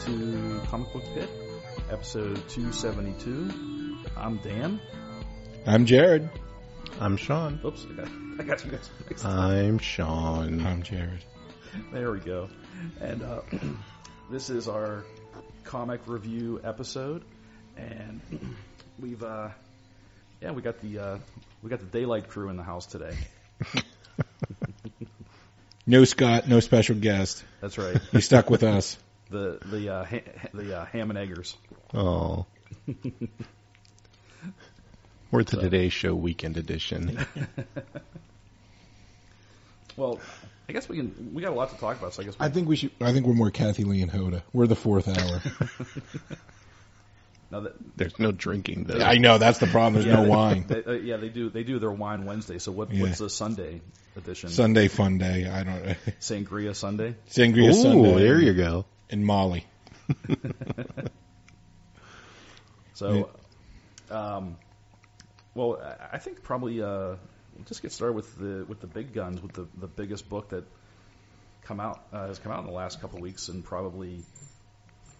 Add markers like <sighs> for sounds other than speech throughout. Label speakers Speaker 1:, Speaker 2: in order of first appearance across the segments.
Speaker 1: To Comic Book Pit, episode 272. I'm Dan.
Speaker 2: I'm Jared.
Speaker 3: I'm Sean.
Speaker 1: Oops, I got, I got you guys mixed up.
Speaker 3: I'm Sean.
Speaker 2: I'm Jared.
Speaker 1: There we go. And uh, <clears throat> this is our comic review episode, and we've uh, yeah, we got the uh, we got the daylight crew in the house today. <laughs>
Speaker 2: No Scott, no special guest.
Speaker 1: That's right.
Speaker 2: He stuck with us.
Speaker 1: The the uh, ha- the uh, ham and eggers.
Speaker 3: Oh. <laughs> We're the Today Show Weekend Edition. <laughs>
Speaker 1: Well, I guess we can. We got a lot to talk about, so I guess we
Speaker 2: I think we should. I think we're more Kathie Lee and Hoda. We're the fourth hour. <laughs>
Speaker 1: now that
Speaker 3: There's no drinking though.
Speaker 2: I know that's the problem. There's
Speaker 1: Yeah,
Speaker 2: no
Speaker 1: they-
Speaker 2: wine.
Speaker 1: They, uh, yeah, they do. They do their wine Wednesday. So what,
Speaker 2: Yeah.
Speaker 1: what's the Sunday edition?
Speaker 2: Sunday fun day. I don't.
Speaker 1: Sangria Sunday.
Speaker 2: Sangria
Speaker 3: Ooh,
Speaker 2: Sunday.
Speaker 3: there you go.
Speaker 2: And Molly. <laughs>
Speaker 1: So, um, well, I- think probably uh, we'll just get started with the with the big guns, with the the biggest book that come out uh, has come out in the last couple of weeks, and probably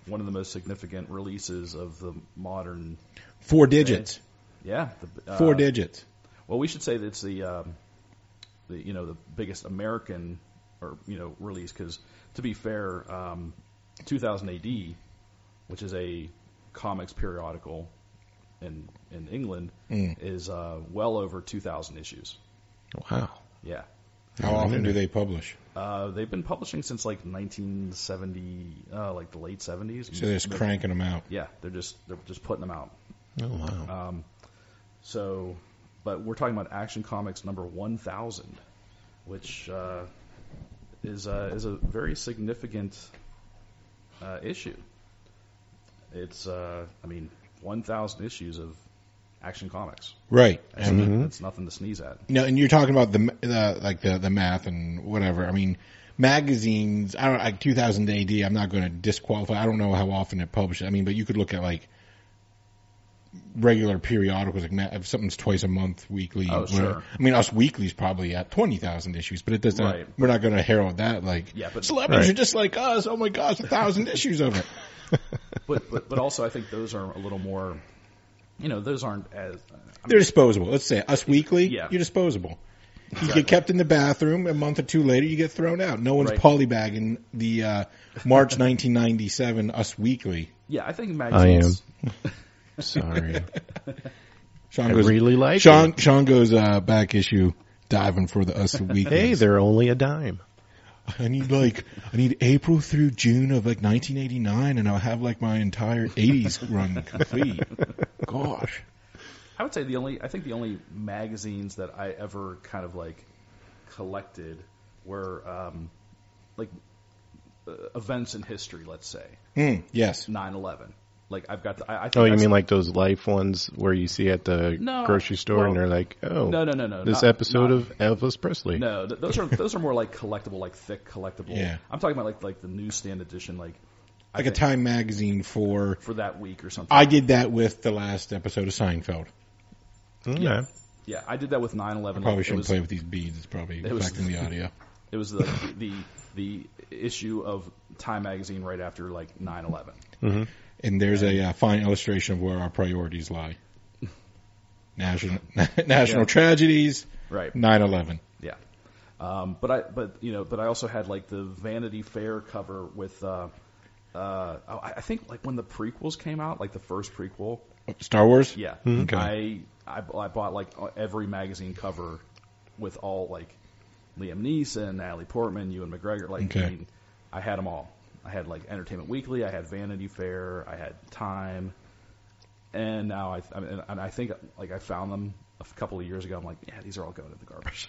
Speaker 1: one of the most significant releases of the modern.
Speaker 2: Four digits.
Speaker 1: Yeah, the, uh,
Speaker 2: Four digits.
Speaker 1: Well, we should say that it's the, um, the you know the biggest American or you know release because to be fair, um, 2000 AD, which is a comics periodical in in England,
Speaker 2: Mm.
Speaker 1: is uh, well over 2,000 issues.
Speaker 3: Wow.
Speaker 1: Yeah,
Speaker 2: How often do they publish?
Speaker 1: uh, they've been publishing since like 1970, uh, like the late 70s.
Speaker 2: So they're just cranking them out.
Speaker 1: Yeah, they're just they're just putting them out.
Speaker 3: Oh wow.
Speaker 1: Um, so, but we're talking about Action Comics number 1000, which uh, is uh, is a very significant issue. It's, uh, I mean, 1,000 issues of Action Comics.
Speaker 2: Right.
Speaker 1: That's,
Speaker 2: And
Speaker 1: that's nothing to sneeze at.
Speaker 2: No, and you're talking about the, the like the the math and whatever. I mean, magazines. I don't like 2000 AD. I'm not going to disqualify. I don't know how often it publishes. I mean, but you could look at like regular periodicals, like ma- if something's twice a month, weekly.
Speaker 1: Oh,
Speaker 2: whatever.
Speaker 1: sure.
Speaker 2: I mean, Us Weekly's probably at 20,000 issues, but it doesn't.
Speaker 1: Right.
Speaker 2: We're not going to herald that. Like,
Speaker 1: Yeah, but-
Speaker 2: celebrities
Speaker 3: Right.
Speaker 2: are just like us. Oh my gosh, a thousand issues of it. <laughs>
Speaker 1: But, but, but also, I think those are a little more, you know, those aren't as. I
Speaker 2: They're disposable. Let's say Us Weekly.
Speaker 1: Yeah.
Speaker 2: You're disposable. You
Speaker 1: Exactly.
Speaker 2: get kept in the bathroom. A month or two later, you get thrown out. No one's
Speaker 1: Right.
Speaker 2: polybagging the uh, March 1997 Us Weekly.
Speaker 1: yeah, I think
Speaker 3: I am. <laughs>
Speaker 1: magazines.
Speaker 3: Sorry. <laughs>
Speaker 2: Sean
Speaker 3: I
Speaker 2: goes.
Speaker 3: really like
Speaker 2: Sean
Speaker 3: it.
Speaker 2: Sean goes uh, back issue diving for the Us Weekly.
Speaker 3: Hey, they're only a dime.
Speaker 2: I need like I need April through June of like 1989, and I'll have like my entire 80s run complete. <laughs> Gosh.
Speaker 1: I would say the only I think the only magazines that I ever kind of like collected were um, like uh, events in history. Let's say
Speaker 2: Hmm, yes.
Speaker 1: 9/11. Like I've got the, I, I think
Speaker 3: Oh, you
Speaker 1: that's-
Speaker 3: mean like those life ones where you see at the
Speaker 1: No,
Speaker 3: grocery store and they're like, oh,
Speaker 1: no no no no
Speaker 3: this
Speaker 1: not-
Speaker 3: episode
Speaker 1: not-
Speaker 3: of Elvis Presley.
Speaker 1: no th- those are those are more like collectible like thick collectible.
Speaker 2: Yeah.
Speaker 1: I'm talking about like like the newsstand edition like I
Speaker 2: Like a
Speaker 1: think
Speaker 2: Time magazine for.
Speaker 1: for that week or something.
Speaker 2: I did that with the last episode of Seinfeld. Mm-hmm.
Speaker 3: Yeah.
Speaker 1: yeah, I did that with 9/11.
Speaker 2: Probably
Speaker 1: It
Speaker 2: shouldn't
Speaker 1: was-
Speaker 2: play with these beads. It's probably
Speaker 1: it was-
Speaker 2: affecting the <laughs> audio.
Speaker 1: It was the the the issue of Time magazine right after like 9/11.
Speaker 2: And there's a uh, fine illustration of where our priorities lie. National <laughs> national
Speaker 1: Yeah.
Speaker 2: tragedies,
Speaker 1: Right.
Speaker 2: 9/11.
Speaker 1: Yeah. Um, but I, but you know, but I also had like the Vanity Fair cover with, uh, uh, I I think like when the prequels came out, like the first prequel.
Speaker 2: Star Wars.
Speaker 1: Yeah.
Speaker 2: Okay.
Speaker 1: I I, I bought like every magazine cover with all like Liam Neeson, Natalie Portman, Ewan McGregor. Like
Speaker 2: Okay.
Speaker 1: I, mean, I had them all. I had like Entertainment Weekly, I had Vanity Fair, I had Time, and now I, I mean, and I think like I found them a couple of years ago. I'm like, yeah, these are all going in the garbage.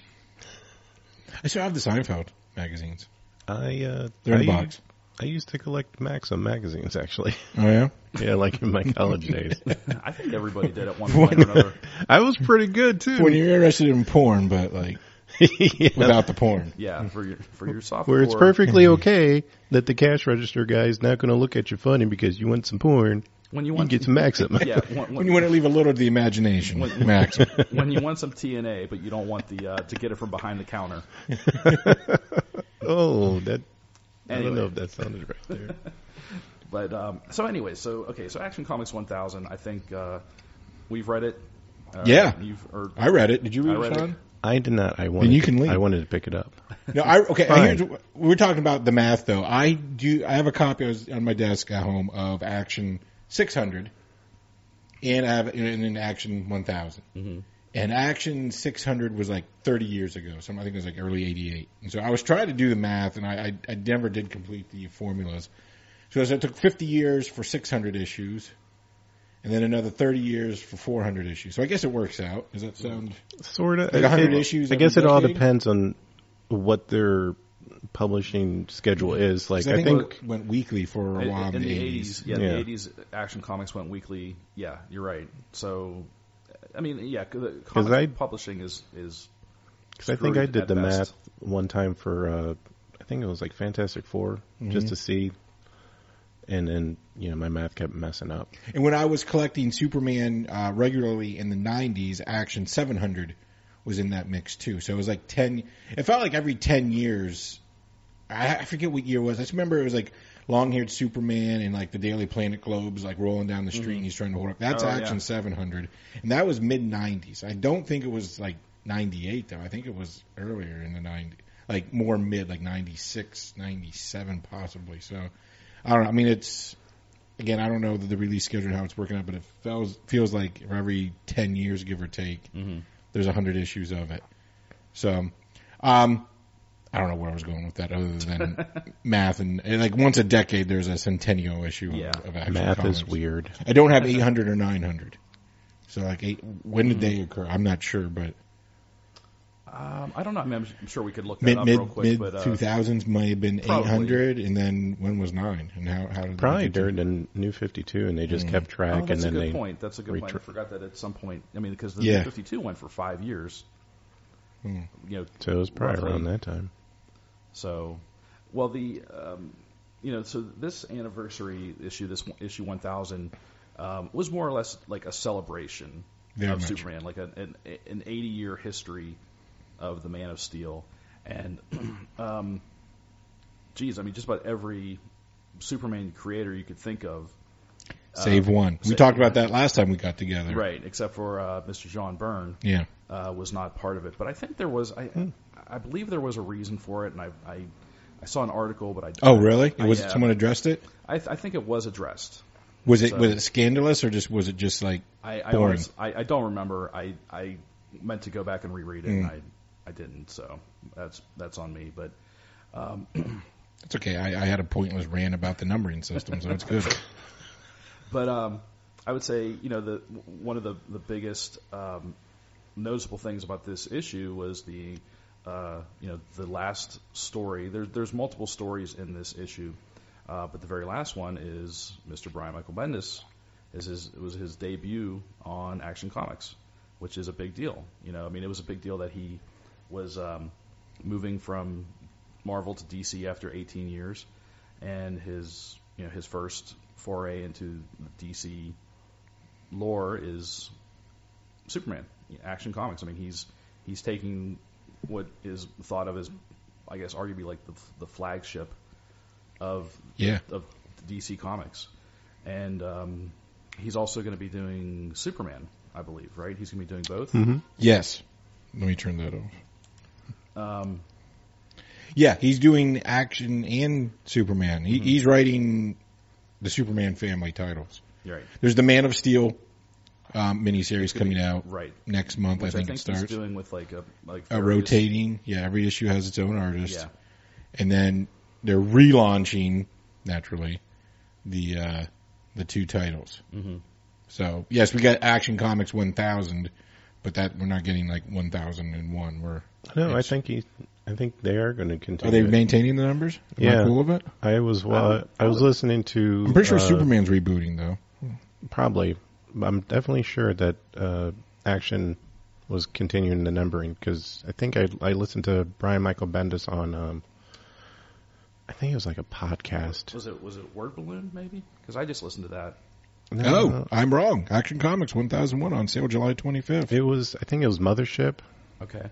Speaker 1: <laughs>
Speaker 2: I still have the Seinfeld magazines.
Speaker 3: I uh,
Speaker 2: They're in
Speaker 3: I,
Speaker 2: a box.
Speaker 3: I used to collect Maxim magazines actually.
Speaker 2: Oh yeah. <laughs>
Speaker 3: yeah, like in my college days. <laughs>
Speaker 1: I think everybody did at one point or another.
Speaker 3: I was pretty good too.
Speaker 2: When you're interested in porn, but like <laughs>
Speaker 3: Yeah.
Speaker 2: without the porn.
Speaker 1: Yeah, for your for your software.
Speaker 3: Where it's perfectly okay that the cash register guy is not going to look at you funny because you want some porn.
Speaker 1: when you
Speaker 3: You
Speaker 1: want
Speaker 3: can get some Maxim. <laughs>
Speaker 1: Yeah, when,
Speaker 2: When you want to leave a little to the imagination,
Speaker 1: When-
Speaker 2: Max. <laughs>
Speaker 1: when you want some TNA, but you don't want the uh, to get it from behind the counter.
Speaker 3: Oh, that. I don't know if that sounded right there.
Speaker 1: But um, so anyway, so okay, so Action Comics 1000. I think uh, we've read it. Uh,
Speaker 2: Yeah.
Speaker 1: you've or
Speaker 2: I read it. Did you read,
Speaker 1: I read
Speaker 2: it,
Speaker 1: it.
Speaker 2: Sean?
Speaker 3: I did not. I wanted.
Speaker 2: you can leave.
Speaker 3: I wanted to pick it up.
Speaker 2: No, I okay. <laughs>
Speaker 3: Fine.
Speaker 2: Here's, we're talking about the math though. I do. I have a copy on my desk at home of Action 600, and I have in an Action 1000.
Speaker 1: Mhm.
Speaker 2: And Action 600 was like 30 years ago. So I think it was like early 88. And so I was trying to do the math, and I, I, I never did complete the formulas. So it took 50 years for 600 issues, and then another 30 years for 400 issues. So I guess it works out. Does that sound?
Speaker 3: Sort of.
Speaker 2: Like 100 issues
Speaker 3: I guess it all depends on what their publishing schedule is. Like
Speaker 2: I
Speaker 3: I
Speaker 2: think
Speaker 3: think.
Speaker 2: it went weekly for a while
Speaker 1: in the 80s, yeah,
Speaker 3: Yeah.
Speaker 1: the 80s Action Comics went weekly. Yeah, you're right. So, I mean, yeah, the comic
Speaker 3: I-
Speaker 1: publishing is is.
Speaker 3: Cause I think I did the
Speaker 1: best.
Speaker 3: math one time for. uh I think it was like Fantastic 4
Speaker 2: Mm-hmm.
Speaker 3: just to see. And then you know my math kept messing up.
Speaker 2: And when I was collecting Superman uh, regularly in the '90s, Action 700 was in that mix too. So it was like ten. It felt like every ten years. I, I forget what year it was. I just remember it was like long-haired Superman and like the Daily Planet globes like rolling down the street and he's trying to hold up. That's
Speaker 1: Oh,
Speaker 2: Action
Speaker 1: yeah.
Speaker 2: 700, and that was mid '90s. I don't think it was like '98 though. I think it was earlier in the '90s, like more mid, like '96, '97 possibly. So I don't know. I mean, it's again, I don't know the, the release schedule and how it's working out, but it feels feels like for every ten years, give or take,
Speaker 1: Mhm.
Speaker 2: there's a hundred issues of it. So, um, I don't know where I was going with that, other than <laughs> math and, and like once a decade, there's a centennial issue
Speaker 1: Yeah.
Speaker 2: of, of Action
Speaker 3: Math
Speaker 2: Comics.
Speaker 3: is weird.
Speaker 2: I don't have 800 or 900. So like eight, when did
Speaker 1: Hmm.
Speaker 2: they occur? I'm not sure, but
Speaker 1: Um, I don't know. I mean, I'm sure we could look that
Speaker 2: mid
Speaker 1: up
Speaker 2: mid
Speaker 1: real quick,
Speaker 2: mid
Speaker 1: but uh,
Speaker 2: 2000s might have been
Speaker 1: probably.
Speaker 2: 800, and then when was nine? And how how did
Speaker 3: Probably
Speaker 2: they get to-
Speaker 3: during the New Fifty Two, and they just kept
Speaker 1: oh,
Speaker 3: track, and
Speaker 1: that's a
Speaker 3: then
Speaker 1: good
Speaker 3: they.
Speaker 1: point. That's a good point. I forgot that at some point. I mean, because the
Speaker 2: Yeah.
Speaker 1: New 52 went for five years.
Speaker 2: Hmm.
Speaker 1: You know,
Speaker 3: So it was probably
Speaker 1: roughly.
Speaker 3: around that time.
Speaker 1: So, well, the um, you know, so this anniversary issue, this issue 1000, um, was more or less like a celebration
Speaker 2: Very
Speaker 1: of
Speaker 2: much.
Speaker 1: Superman, like an an, an 80 year history of the Man of Steel, and <clears throat> um, geez, I mean, just about every Superman creator you could think of.
Speaker 2: Save
Speaker 1: uh,
Speaker 2: one. We talked about that last time we got together.
Speaker 1: Right, except for uh, Mr. John Byrne
Speaker 2: Yeah.
Speaker 1: uh, was not part of it. But I think there was, I,
Speaker 2: Hmm.
Speaker 1: I believe there was a reason for it, and I, I, I saw an article, but I.
Speaker 2: Oh, really?
Speaker 1: I,
Speaker 2: Was
Speaker 1: uh,
Speaker 2: it someone addressed it?
Speaker 1: I, I think it was addressed.
Speaker 2: Was it
Speaker 1: so-
Speaker 2: was it scandalous or just was it just like
Speaker 1: I, I,
Speaker 2: Boring.
Speaker 1: honest- I, I don't remember. I, I meant to go back and reread it,
Speaker 2: Hmm.
Speaker 1: and I, didn't. So that's that's on me. But um, <clears throat>
Speaker 2: it's okay? I, I had a pointless rant about the numbering system, so it's good. <laughs>
Speaker 1: But um, I would say, you know, the one of the the biggest um, noticeable things about this issue was the, uh, you know, the last story. There's there's multiple stories in this issue, uh, but the very last one is Mr. Brian Michael Bendis. Is his it was his debut on Action Comics, which is a big deal. You know, I mean, it was a big deal that he was um, moving from Marvel to DC after 18 years, and his you know his first foray into the DC lore is Superman, Action Comics. I mean, he's he's taking what is thought of as, I guess, arguably like the, the flagship of
Speaker 2: Yeah.
Speaker 1: of DC Comics, and um, he's also going to be doing Superman, I believe, right? He's going to be doing both.
Speaker 3: Mm-hmm.
Speaker 2: Yes. Let me turn that off.
Speaker 1: Um,
Speaker 2: Yeah, he's doing action and Superman. He, He's writing the Superman family titles.
Speaker 1: right.
Speaker 2: There's the Man of Steel um, miniseries coming out
Speaker 1: right.
Speaker 2: next month.
Speaker 1: Which
Speaker 2: I think,
Speaker 1: I
Speaker 2: it
Speaker 1: think he's
Speaker 2: starts.
Speaker 1: doing with like a like
Speaker 2: a rotating. Yeah, every issue has its own artist,
Speaker 1: Yeah,
Speaker 2: and then they're relaunching naturally the uh, the two titles.
Speaker 1: Mhm.
Speaker 2: So yes, we got Action Comics 1000, but that we're not getting like 1001. We're
Speaker 3: No, I think he. I think they are going to continue.
Speaker 2: are they
Speaker 3: it.
Speaker 2: maintaining the numbers? Am I
Speaker 3: Yeah.
Speaker 2: cool with it?
Speaker 3: I was well,
Speaker 1: Um,
Speaker 3: I was listening to.
Speaker 2: I'm pretty sure
Speaker 3: uh,
Speaker 2: Superman's rebooting though.
Speaker 3: Probably, I'm definitely sure that uh, Action was continuing the numbering because I think I I listened to Brian Michael Bendis on. Um, I think it was like a podcast.
Speaker 1: was it was it Word Balloon maybe? Because I just listened to that.
Speaker 3: No,
Speaker 2: Oh, I'm wrong. Action Comics 1001 on sale July 25th.
Speaker 3: it was. I think it was Mothership
Speaker 1: Okay,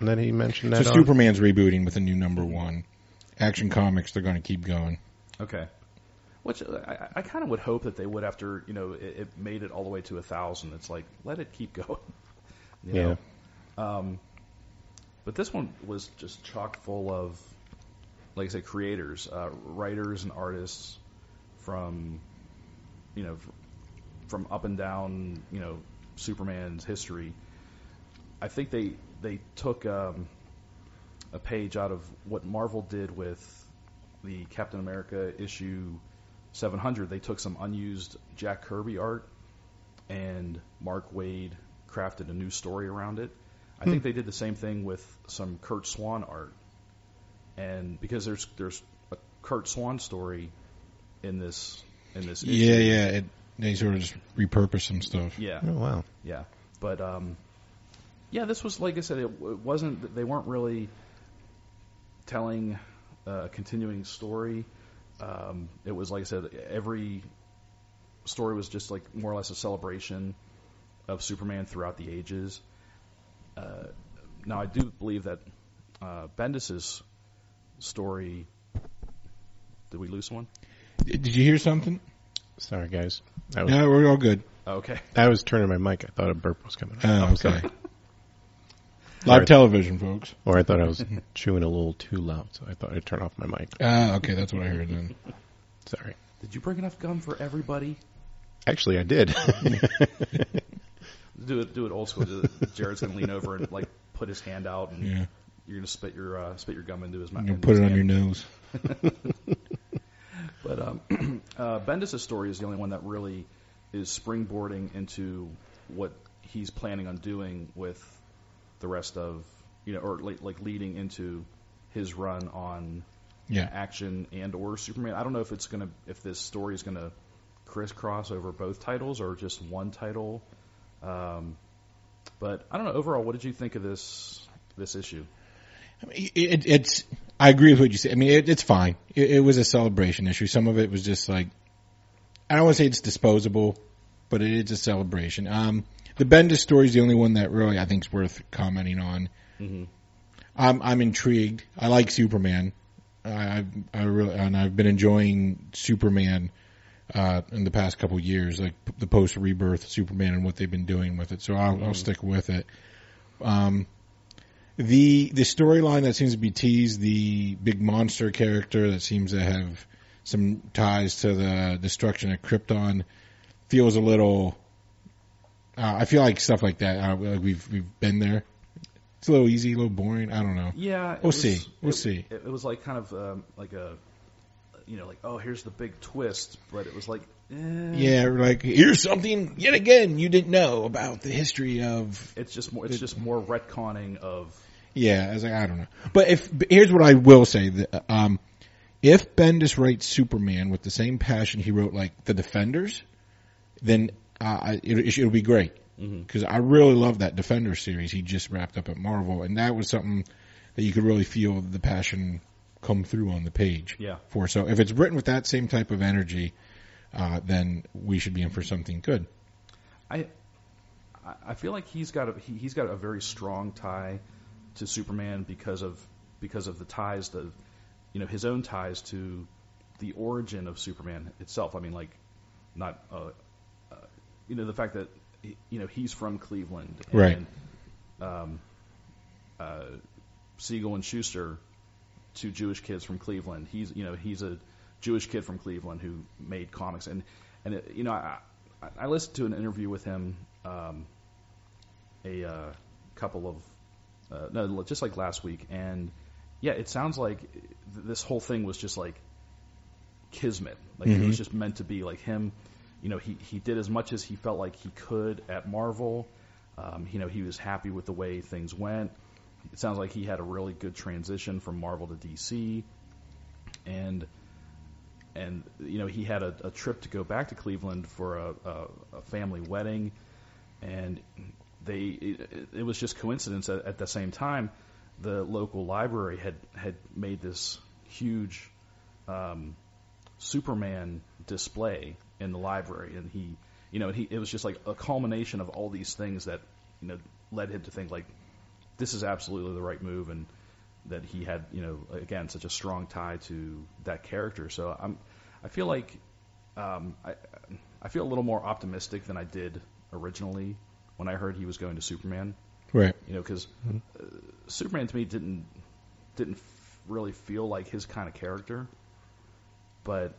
Speaker 3: that he mentioned
Speaker 2: So
Speaker 3: that. on.
Speaker 2: Superman's rebooting with a new number one. Action Comics, they're going to keep going.
Speaker 1: okay. Which uh, I, I kind of would hope that they would after you know it, it made it all the way to a thousand. It's like let it keep <laughs> going. You
Speaker 3: Yeah.
Speaker 1: know? Um, but this one was just chock full of, like I said, creators, uh, writers, and artists from, you know, from up and down, you know, Superman's history. I think they they took um, a page out of what Marvel did with the Captain America issue 700. They took some unused Jack Kirby art and Mark Waid crafted a new story around it. I think they did the same thing with some Curt Swan art, and because there's there's a Curt Swan story in this in this issue.
Speaker 2: Yeah, yeah. It, they sort of just repurpose some stuff.
Speaker 1: yeah,
Speaker 3: Oh wow!
Speaker 1: yeah. But um, yeah, this was like I said, it, it wasn't. They weren't really telling a continuing story. Um, it was like I said, every story was just like more or less a celebration of Superman throughout the ages. Uh, now, I do believe that uh, Bendis's story. Did we lose one?
Speaker 2: Did you hear something?
Speaker 3: Sorry guys, I was,
Speaker 2: No, we're all good.
Speaker 1: Okay.
Speaker 3: I was turning my mic. I thought a burp was coming.
Speaker 2: Oh,
Speaker 3: I'm
Speaker 2: okay.
Speaker 3: Sorry.
Speaker 2: Live
Speaker 3: Sorry.
Speaker 2: television, folks.
Speaker 3: Or I thought I was <laughs> chewing a little too loud, so I thought I'd turn off my mic.
Speaker 2: Ah, okay, that's what I heard then.
Speaker 3: Sorry.
Speaker 1: Did you bring enough gum for everybody?
Speaker 3: Actually, I did. <laughs>
Speaker 1: Do it. Do it old school. Jared's gonna lean over and like put his hand out, and
Speaker 2: Yeah,
Speaker 1: you're gonna spit your uh, spit your gum into his mouth.
Speaker 2: you put it on your nose. <laughs>
Speaker 1: But um, <clears throat> uh, Bendis' story is the only one that really is springboarding into what he's planning on doing with the rest of you know, or like, like leading into his run on
Speaker 2: Yeah,
Speaker 1: action and or Superman. I don't know if it's gonna if this story is gonna crisscross over both titles or just one title. Um, but I don't know. Overall, what did you think of this this issue?
Speaker 2: I mean, it, it's. I agree with what you said. I mean, it, it's fine. It, it was a celebration issue. Some of it was just like, I don't want to say it's disposable, but it is a celebration. Um, the Bendis story is the only one that really I think is worth commenting on.
Speaker 1: Mm-hmm.
Speaker 2: I'm I'm intrigued. I like Superman. I I, I really and I've been enjoying Superman uh, in the past couple years, like the post rebirth Superman and what they've been doing with it. So I'll, I'll stick with it. Um, the the storyline that seems to be teased, the big monster character that seems to have some ties to the destruction of Krypton, feels a little. Uh, I feel like stuff like that. Uh, like we've we've been there. It's a little easy, a little boring. I don't know.
Speaker 1: Yeah,
Speaker 2: We'll
Speaker 1: was-
Speaker 2: see. We'll
Speaker 1: it-
Speaker 2: see.
Speaker 1: It, was like kind of um, like a, you know, like oh, here's the big twist, but it was like, eh,
Speaker 2: Yeah, like here's something yet again you didn't know about the history of.
Speaker 1: It's just more. It's just more retconning of.
Speaker 2: Yeah, I was like, I don't know. But if but here's what I will say: that, um, if Bendis writes Superman with the same passion he wrote like the Defenders, then uh, it, it'll be great because I really love that Defender series he just wrapped up at Marvel, and that was something that you could really feel the passion come through on the page.
Speaker 1: Yeah.
Speaker 2: For so if it's written with that same type of energy, uh, then we should be in for something good.
Speaker 1: I, I- feel like he's got a he, he's got a very strong tie to Superman because of because of the ties to, you know, his own ties to the origin of Superman itself. I mean, like, not, uh, uh, you know, the fact that you know he's from Cleveland, and,
Speaker 2: Right.
Speaker 1: Um, uh, Siegel and Shuster, two Jewish kids from Cleveland. He's you know he's a Jewish kid from Cleveland who made comics, and and it, you know I I- listened to an interview with him um, a uh, couple of uh, no, just like last week, and yeah, it sounds like th- this whole thing was just like kismet. Like it
Speaker 2: Mhm.
Speaker 1: was just meant to be like him. You know, he he did as much as he felt like he could at Marvel. Um, you know, he was happy with the way things went. It sounds like he had a really good transition from Marvel to DC, and and you know he had a, a trip to go back to Cleveland for a, a, a family wedding, and they it, it was just coincidence at, at the same time the local library had had made this huge um, Superman display in the library, and he you know he it was just like a culmination of all these things that you know led him to think like this is absolutely the right move and that he had, you know, again, such a strong tie to that character. So I'm, I feel like, um, I, I feel a little more optimistic than I did originally when I heard he was going to Superman.
Speaker 2: Right.
Speaker 1: You know, because uh, Superman to me didn't didn't f- really feel like his kind of character, but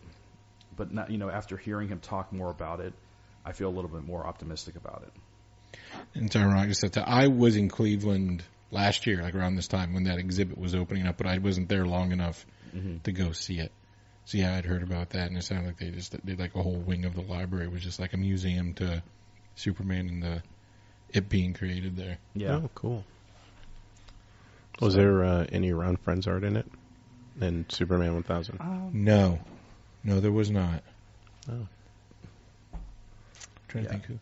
Speaker 1: but not, you know, after hearing him talk more about it, I feel a little bit more optimistic about it.
Speaker 2: It's ironic that I was in Cleveland last year, like around this time when that exhibit was opening up, but I wasn't there long enough
Speaker 1: Mhm.
Speaker 2: to go see it. So yeah, I'd heard about that, and it sounded like they just did like a whole wing of the library it was just like a museum to Superman and the it being created there.
Speaker 1: Yeah.
Speaker 3: Oh, cool. Was
Speaker 1: So-
Speaker 3: there uh, any Ron Frenz art in it? And Superman 1000?
Speaker 1: Um,
Speaker 2: No, no, there was not.
Speaker 3: Oh.
Speaker 2: trying
Speaker 1: Yeah.
Speaker 2: to think who.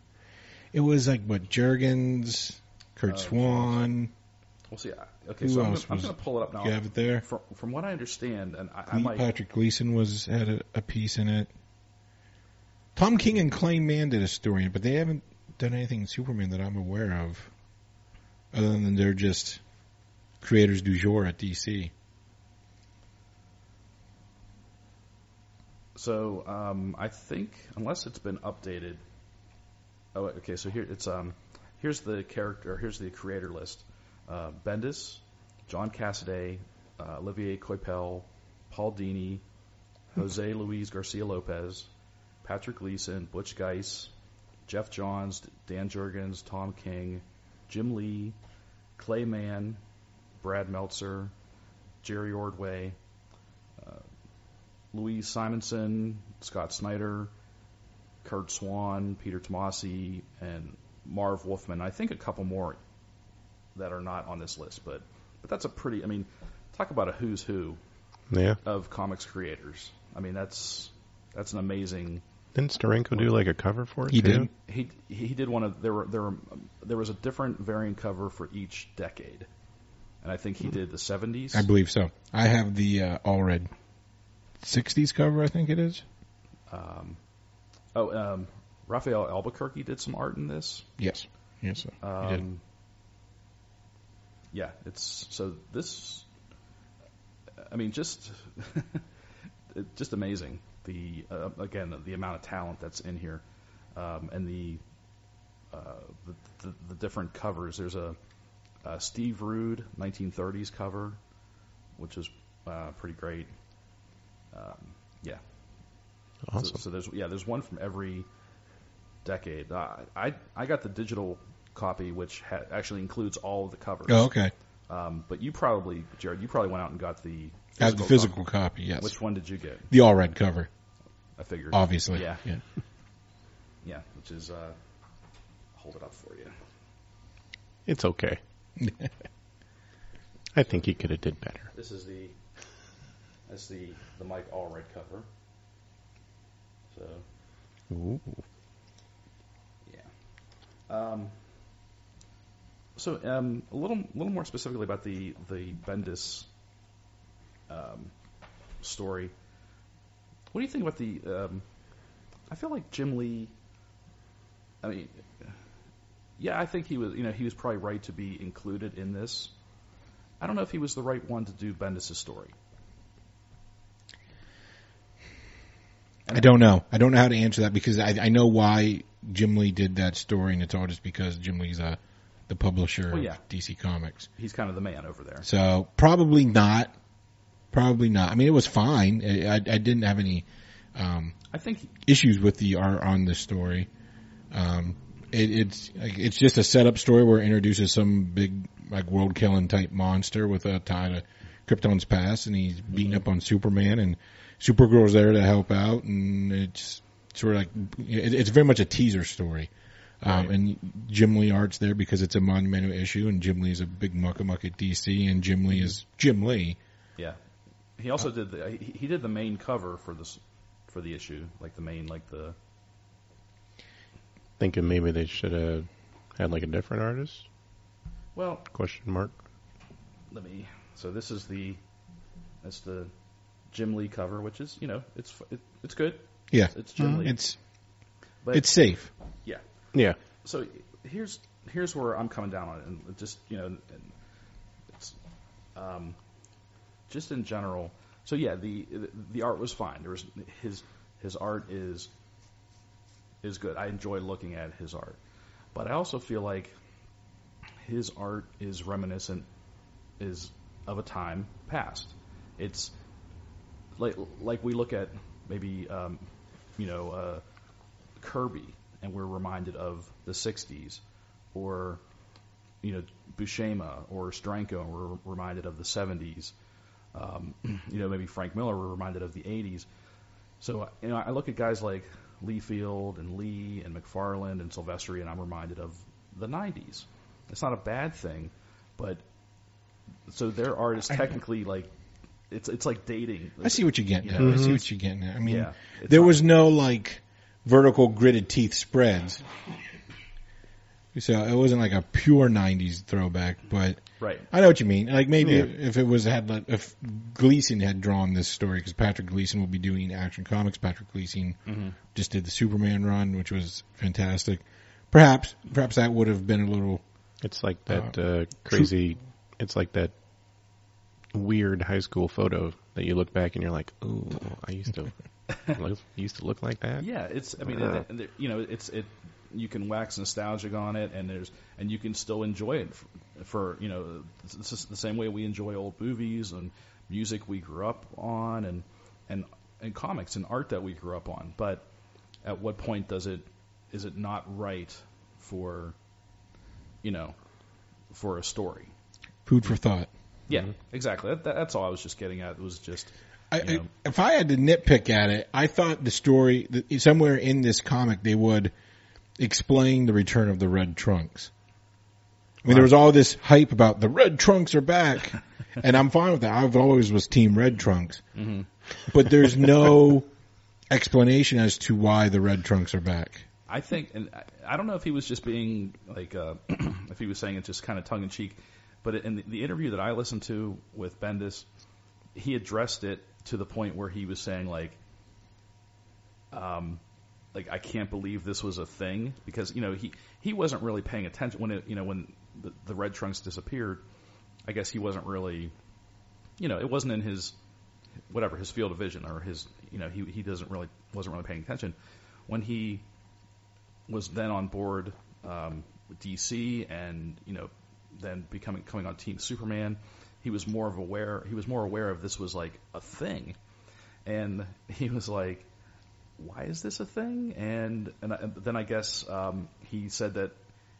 Speaker 2: It was like what Jurgens, Curt
Speaker 1: Uh,
Speaker 2: Swan.
Speaker 1: we'll see. I- Okay,
Speaker 2: Who
Speaker 1: so I'm,
Speaker 2: else
Speaker 1: I'm going to pull it up now.
Speaker 2: You have it there.
Speaker 1: From, from what I understand, and I, I might.
Speaker 2: Patrick Gleason was had a, a piece in it. Tom King and Clay Mann did a story, but they haven't done anything in Superman that I'm aware of, other than they're just creators du jour at DC.
Speaker 1: So um, I think unless it's been updated. Oh, okay. So here it's um, here's the character. Here's the creator list: uh, Bendis, John Cassaday, uh, Olivier Coipel, Paul Dini, Jose Luis Garcia Lopez, Patrick Gleason, Butch Guice, Geoff Johns, Dan Jurgens, Tom King, Jim Lee, Clay Mann, Brad Meltzer, Jerry Ordway, uh, Louise Simonson, Scott Snyder, Curt Swan, Peter Tomasi, and Marv Wolfman. I think a couple more that are not on this list, but but that's a pretty. I mean, talk about a who's who
Speaker 3: Yeah.
Speaker 1: of comics creators. I mean, that's that's an amazing.
Speaker 3: Didn't Steranko do like a cover for it
Speaker 2: He
Speaker 3: too?
Speaker 2: did.
Speaker 1: He he did one of there were there were there was a different variant cover for each decade, and I think he did the seventies.
Speaker 2: I believe so. I have the uh, Allred '60s cover. I think it is.
Speaker 1: Um, oh, um, Rafael Albuquerque did some art in this.
Speaker 2: Yes. Yes. Sir. He did.
Speaker 1: Um, yeah, it's so this. I mean, just <laughs> just amazing. The uh, again the amount of talent that's in here, um, and the, uh, the, the the different covers. There's a, a Steve Rude 1930s cover, which is uh, pretty great. Um, yeah,
Speaker 3: Awesome.
Speaker 1: so there's yeah, there's one from every decade. Uh, I I got the digital copy, which ha- actually includes all of the covers.
Speaker 2: Oh, okay.
Speaker 1: Um, but you probably, Jared, you probably went out and got the
Speaker 2: I have the
Speaker 1: copy.
Speaker 2: physical copy. Yes.
Speaker 1: Which one did you get?
Speaker 2: The Allred cover,
Speaker 1: I figured.
Speaker 2: obviously.
Speaker 1: Yeah,
Speaker 2: Yeah. <laughs>
Speaker 1: yeah. Which is, uh, hold it up for you.
Speaker 3: It's okay. <laughs> I think he could have did better.
Speaker 1: This is the, that's the the Mike Allred cover. So
Speaker 3: Ooh.
Speaker 1: yeah. Um. So um, a little little more specifically about the the Bendis um, story. What do you think about the? Um, I feel like Jim Lee. I mean, yeah, I think he was. You know, he was probably right to be included in this. I don't know if he was the right one to do Bendis' story.
Speaker 2: I don't know. I don't know how to answer that because I, I know why Jim Lee did that story, and it's all just because Jim Lee's uh, the publisher
Speaker 1: Well, yeah.
Speaker 2: of DC Comics.
Speaker 1: He's kind of the man over there.
Speaker 2: So probably not. Probably not. I mean, it was fine. I, I, I didn't have any um,
Speaker 1: I think
Speaker 2: issues with the art on this story. Um, it, it's it's just a setup story where it introduces some big like world killing type monster with a tie to Krypton's past, and he's beating up on Superman, and Supergirl's there to help out, and it's sort of like it, it's very much a teaser story. Um,
Speaker 1: Right.
Speaker 2: and Jim Lee art's there because it's a monumental issue, and Jim Lee is a big muck muck at DC, and Jim Lee is Jim Lee.
Speaker 1: Yeah, he also did the he, he did the main cover for this for the issue, like the main like the
Speaker 3: Thinking maybe they should have had like a different artist?
Speaker 1: well.
Speaker 3: Question mark.
Speaker 1: Let me. So this is the that's the Jim Lee cover, which is you know it's it, it's good.
Speaker 2: Yeah,
Speaker 1: It's Jim Lee.
Speaker 2: it's
Speaker 1: But
Speaker 2: it's safe.
Speaker 1: yeah.
Speaker 3: Yeah.
Speaker 1: So here's here's where I'm coming down on it, and just you know, and it's um, just in general. So yeah, the the art was fine. There was his his art is is good. I enjoy looking at his art, but I also feel like his art is reminiscent is of a time past. It's like like we look at maybe um, you know uh, Kirby and we're reminded of the '60s, or you know Buscema or Steranko and we're reminded of the '70s. Um, <clears throat> you know maybe Frank Miller we're reminded of the '80s. So you know I look at guys like Liefeld and Lee and McFarlane and Silvestri and I'm reminded of the '90s. It's not a bad thing, but so their art is technically like it's it's like dating.
Speaker 2: I see what you're getting at.
Speaker 1: Yeah.
Speaker 2: I see what you're getting at. I mean,
Speaker 1: Yeah, it's
Speaker 2: there
Speaker 1: not-
Speaker 2: was no like vertical gritted teeth spreads. So it wasn't like a pure '90s throwback, but
Speaker 1: right.
Speaker 2: I know what you mean. Like maybe
Speaker 3: Yeah.
Speaker 2: if it was had like, if Gleason had drawn this story, because Patrick Gleason will be doing Action Comics. Patrick Gleason
Speaker 1: Mhm.
Speaker 2: just did the Superman run, which was fantastic. Perhaps, perhaps that would have been a little.
Speaker 3: It's like that uh, crazy. It's like that weird high school photo that you look back and you're like, "Ooh, I used to <laughs> look, used to look like that."
Speaker 1: Yeah, it's. I mean,
Speaker 3: Yeah.
Speaker 1: and there- you know, it's it. You can wax nostalgic on it, and there's and you can still enjoy it for, for you know it's just the same way we enjoy old movies and music we grew up on, and and and comics and art that we grew up on. But at what point does it is it not right for you know for a story?
Speaker 2: Food for thought.
Speaker 1: Yeah, exactly. That, that's all I was just getting at. It was just
Speaker 2: I, I, if I had to nitpick at it, I thought the story that somewhere in this comic they would explain the return of the red trunks. I mean, there was all this hype about the red trunks are back, <laughs> and I'm fine with that. I've always was team red trunks,
Speaker 1: Mm-hmm.
Speaker 2: but there's <laughs> no explanation as to why the red trunks are back.
Speaker 1: I think, and I- I don't know if he was just being like, uh, <clears throat> if he was saying it just kind of tongue in cheek, but in the, interview that I listened to with Bendis, he addressed it to the point where he was saying like, um, like I can't believe this was a thing because you know he he wasn't really paying attention when it you know when the, the red trunks disappeared. I guess he wasn't really, you know, it wasn't in his whatever his field of vision or his you know he he doesn't really wasn't really paying attention when he was then on board um, DC and you know then becoming coming on Team Superman. He was more of aware. He was more aware of this was like a thing, and <laughs> he was like, "Why is this a thing?" And and, I, and then I guess um, he said that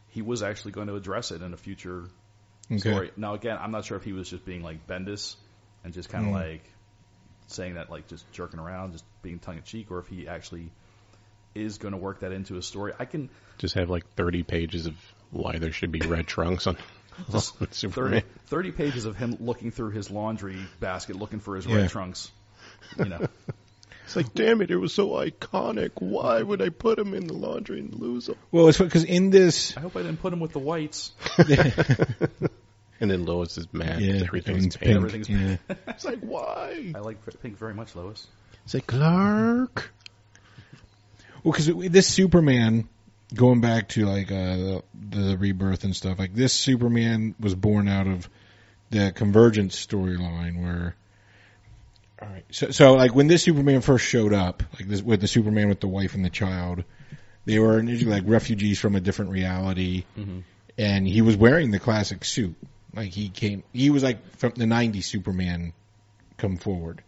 Speaker 1: he was actually going to address it in a future
Speaker 2: Okay.
Speaker 1: story. Now again, I'm not sure if he was just being like Bendis and just kind of
Speaker 2: Mm.
Speaker 1: like saying that like just jerking around, just being tongue in cheek, or if he actually is going to work that into a story. I can
Speaker 3: Just have like 30 pages of why there should be red trunks on, <laughs> on
Speaker 1: 30, 30 pages of him looking through his laundry basket looking for his
Speaker 2: Yeah.
Speaker 1: red trunks. You know, <laughs>
Speaker 3: It's like, damn it, it was so iconic. Why would I put him in the laundry and lose him?
Speaker 2: Well, it's because in this,
Speaker 1: I hope I didn't put him with the whites. <laughs>
Speaker 3: And then Lois is mad.
Speaker 2: yeah,
Speaker 3: 'cause
Speaker 2: everything's
Speaker 3: everything's
Speaker 2: pink.
Speaker 3: pink.
Speaker 1: Everything's
Speaker 2: yeah.
Speaker 3: It's like, why?
Speaker 1: I like pink very much, Lois.
Speaker 3: It's like, Clark.
Speaker 2: Well, because this Superman, going back to like uh, the, the rebirth and stuff, like this Superman was born out of the Convergence storyline, where. All right, so so like when this Superman first showed up, like this with the Superman with the wife and the child, they were initially like refugees from a different reality,
Speaker 1: Mhm.
Speaker 2: and he was wearing the classic suit. Like he came, he was like from the '90s Superman come forward.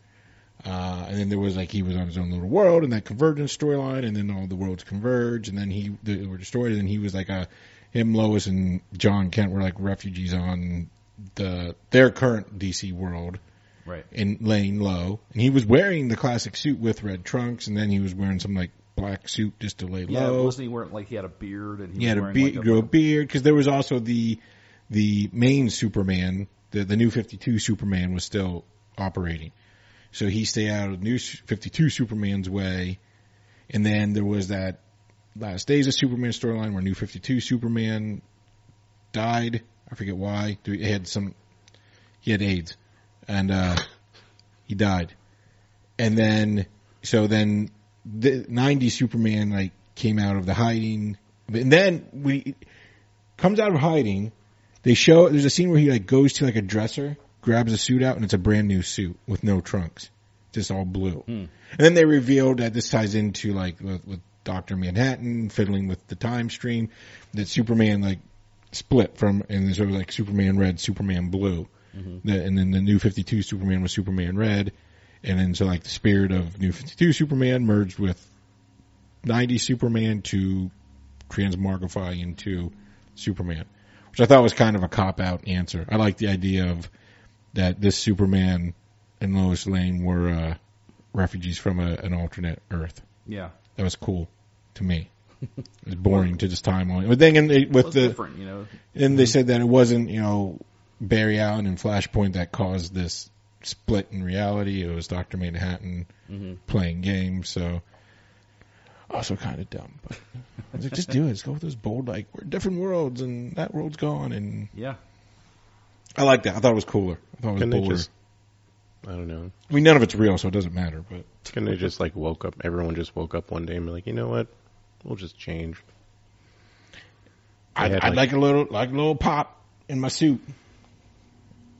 Speaker 2: Uh, and then there was like he was on his own little world and that convergence storyline, and then all the worlds converge, and then he they were destroyed, and then he was like a him, Lois, and Jon Kent were like refugees on the their current DC world
Speaker 1: Right.
Speaker 2: and laying low. And he was wearing the classic suit with red trunks, and then he was wearing some like black suit just to lay low.
Speaker 1: Yeah, wasn't he wearing like he had a beard and he,
Speaker 2: He
Speaker 1: was
Speaker 2: had a beard,
Speaker 1: like
Speaker 2: grew a beard because there was also the the main Superman, the the new Fifty Two Superman was still operating, so he stayed out of new Fifty Two Superman's way, and then there was that Last Days of Superman storyline where New Fifty Two Superman died. I forget why. He had some. He had AIDS, and uh, he died, and then so then the '90s Superman like came out of the hiding, and then we comes out of hiding. They show there's a scene where he like goes to like a dresser, grabs a suit out, and it's a brand new suit with no trunks, just all blue. Hmm. And then they revealed that this ties into like with, with Doctor Manhattan fiddling with the time stream, that Superman like split from and was like Superman Red, Superman Blue, mm-hmm. The- and then the New Fifty Two Superman was Superman Red, and then so like the spirit of New Fifty Two Superman merged with 90 Superman to transmogrify into Superman, which I thought was kind of a cop out answer. I like the idea of that this Superman and Lois Lane were uh, refugees from a, an alternate Earth.
Speaker 1: Yeah.
Speaker 2: That was cool to me. <laughs> It was boring to just time on. But then in the, with the
Speaker 1: different, you know.
Speaker 2: and they said that it wasn't you know Barry Allen and Flashpoint that caused this split in reality. It was Doctor Manhattan playing games. So also kind of dumb, but I was like, just do it. Just go with this bold like we're different worlds and that world's gone. And
Speaker 1: Yeah.
Speaker 2: I like that. I thought it was cooler. I thought it was
Speaker 3: Can they
Speaker 2: bolder.
Speaker 3: just? I don't know.
Speaker 2: I mean, none of it's real, so it doesn't matter. But
Speaker 3: Can they just like woke up? Everyone just woke up one day and be like, you know what? We'll just change.
Speaker 2: I'd,
Speaker 3: had,
Speaker 2: I'd
Speaker 3: like-
Speaker 2: like a little like a little pop in my suit,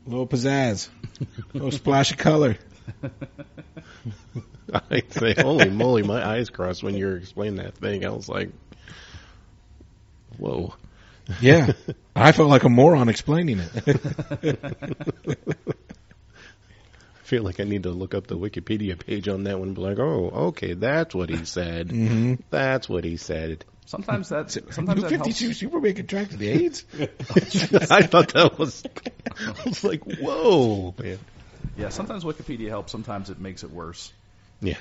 Speaker 2: a little pizzazz, <laughs> a little splash of color. <laughs>
Speaker 3: I say, holy moly, my eyes crossed when you were explaining that thing. I was like, whoa.
Speaker 2: Yeah, I felt like a moron explaining it. <laughs>
Speaker 3: I feel like I need to look up the Wikipedia page on that one and be like, oh, okay, that's what he said.
Speaker 2: mm-hmm.
Speaker 3: That's what he said.
Speaker 1: Sometimes that's sometimes
Speaker 2: New
Speaker 1: that
Speaker 2: Fifty
Speaker 1: helps.
Speaker 2: Superman contracted the AIDS. <laughs>
Speaker 3: I thought that was, I was like, whoa, man.
Speaker 1: Yeah, sometimes Wikipedia helps. Sometimes it makes it worse.
Speaker 3: Yeah.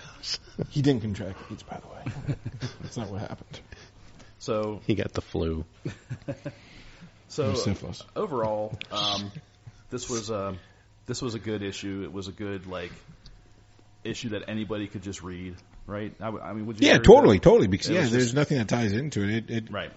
Speaker 2: he didn't contract AIDS, by the way. That's not what happened.
Speaker 1: So
Speaker 3: He got the flu. <laughs>
Speaker 1: so
Speaker 2: syphilis.
Speaker 1: overall, <laughs> um, this was a this was a good issue. It was a good like issue that anybody could just read, right? I, w- I mean, would you?
Speaker 2: Yeah, totally,
Speaker 1: that?
Speaker 2: totally. Because
Speaker 1: It
Speaker 2: yeah, there's
Speaker 1: just-
Speaker 2: nothing that ties into it. It, it.
Speaker 1: Right.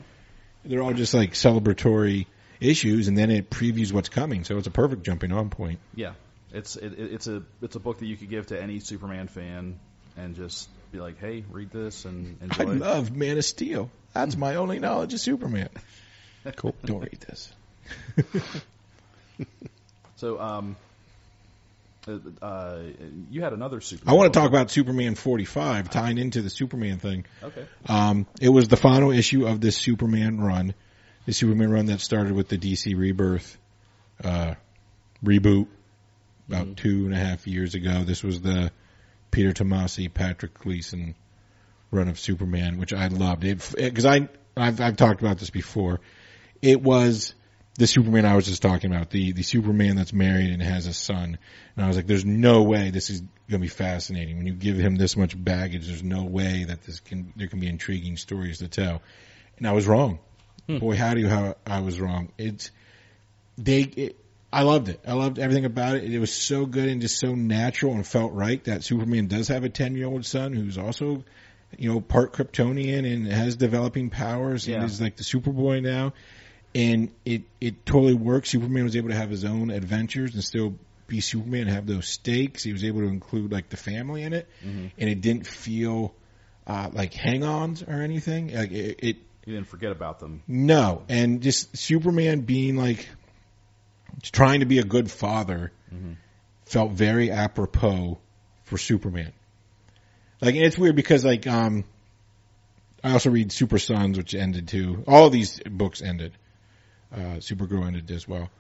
Speaker 2: They're all just like celebratory issues, and then it previews what's coming. So it's a perfect jumping on point.
Speaker 1: Yeah, it's it, it- it's a it's a book that you could give to any Superman fan and just be like, hey, read this and
Speaker 2: I
Speaker 1: enjoy. it.
Speaker 2: love Man of Steel. That's my only knowledge of Superman.
Speaker 3: Cool.
Speaker 2: Don't read this.
Speaker 1: So, um, uh, uh, you had another Superman.
Speaker 2: I want to talk about Superman 45, tying into the Superman thing.
Speaker 1: Okay.
Speaker 2: Um, it was the final issue of this Superman run, the Superman run that started with the DC Rebirth uh, reboot about two and a half years ago. This was the Peter Tomasi, Patrick Gleason run of Superman, which I loved. It because I I've, I've talked about this before. It was the Superman I was just talking about, the the Superman that's married and has a son. And I was like, there's no way this is going to be fascinating. When you give him this much baggage, there's no way that this can there can be intriguing stories to tell. And I was wrong. Hmm. Boy, how do you how I was wrong. It's they. It, I loved it. I loved everything about it. It was so good and just so natural and felt right that Superman does have a ten year old son who's also, you know, part Kryptonian and has developing powers
Speaker 1: Yeah.
Speaker 2: and is like the Superboy now. And it it totally works. Superman was able to have his own adventures and still be Superman and have those stakes. He was able to include like the family in it, and it didn't feel uh, like hang-ons or anything. Like it, it
Speaker 1: You didn't forget about them.
Speaker 2: no, and just Superman being like trying to be a good father felt very apropos for Superman. Like it's weird because like um I also read Super Sons which ended too. All these books ended. Uh Supergirl ended as well.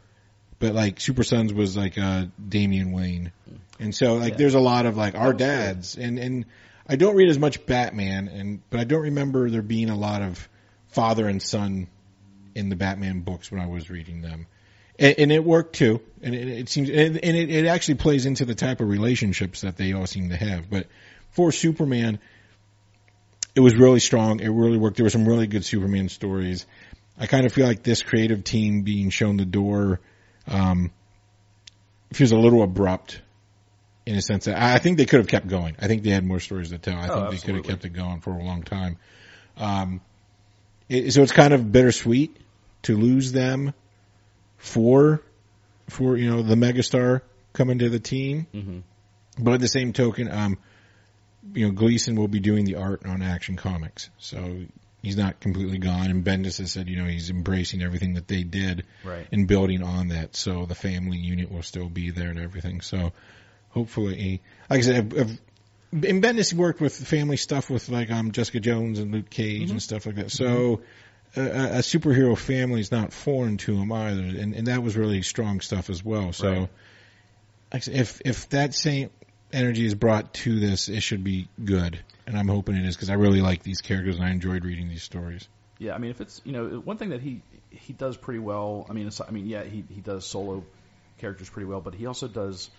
Speaker 2: but like Super Sons was like uh, Damian Wayne, and so like
Speaker 1: Yeah.
Speaker 2: there's a lot of like our dads, and and I don't read as much Batman, and but I don't remember there being a lot of father and son in the Batman books when I was reading them. And, and it worked too, and it, it seems, and, and it, it actually plays into the type of relationships that they all seem to have. But for Superman, it was really strong. It really worked. There were some really good Superman stories. I kind of feel like this creative team being shown the door um, feels a little abrupt in a sense that I think they could have kept going. I think they had more stories to tell. I
Speaker 1: Oh,
Speaker 2: think they could have kept it going for a long time. Um, it, so it's kind of bittersweet to lose them for for you know the megastar coming to the team.
Speaker 1: hmm
Speaker 2: But at the same token, um, you know, Gleason will be doing the art on Action Comics, so he's not completely gone. And Bendis has said, you know, he's embracing everything that they did
Speaker 1: Right.
Speaker 2: and building on that. So the family unit will still be there and everything. So hopefully, like I said, I've, I've, and Bendis worked with family stuff with like um Jessica Jones and Luke Cage and stuff like that. So. A, a a superhero family is not foreign to him either, and, and that was really strong stuff as well. So,
Speaker 1: Right.
Speaker 2: like I said, if if that same energy is brought to this, it should be good, and I'm hoping it is because I really like these characters and I enjoyed reading these stories.
Speaker 1: Yeah, I mean, if it's you know one thing that he he does pretty well. I mean, I mean, yeah, he he does solo characters pretty well, but he also does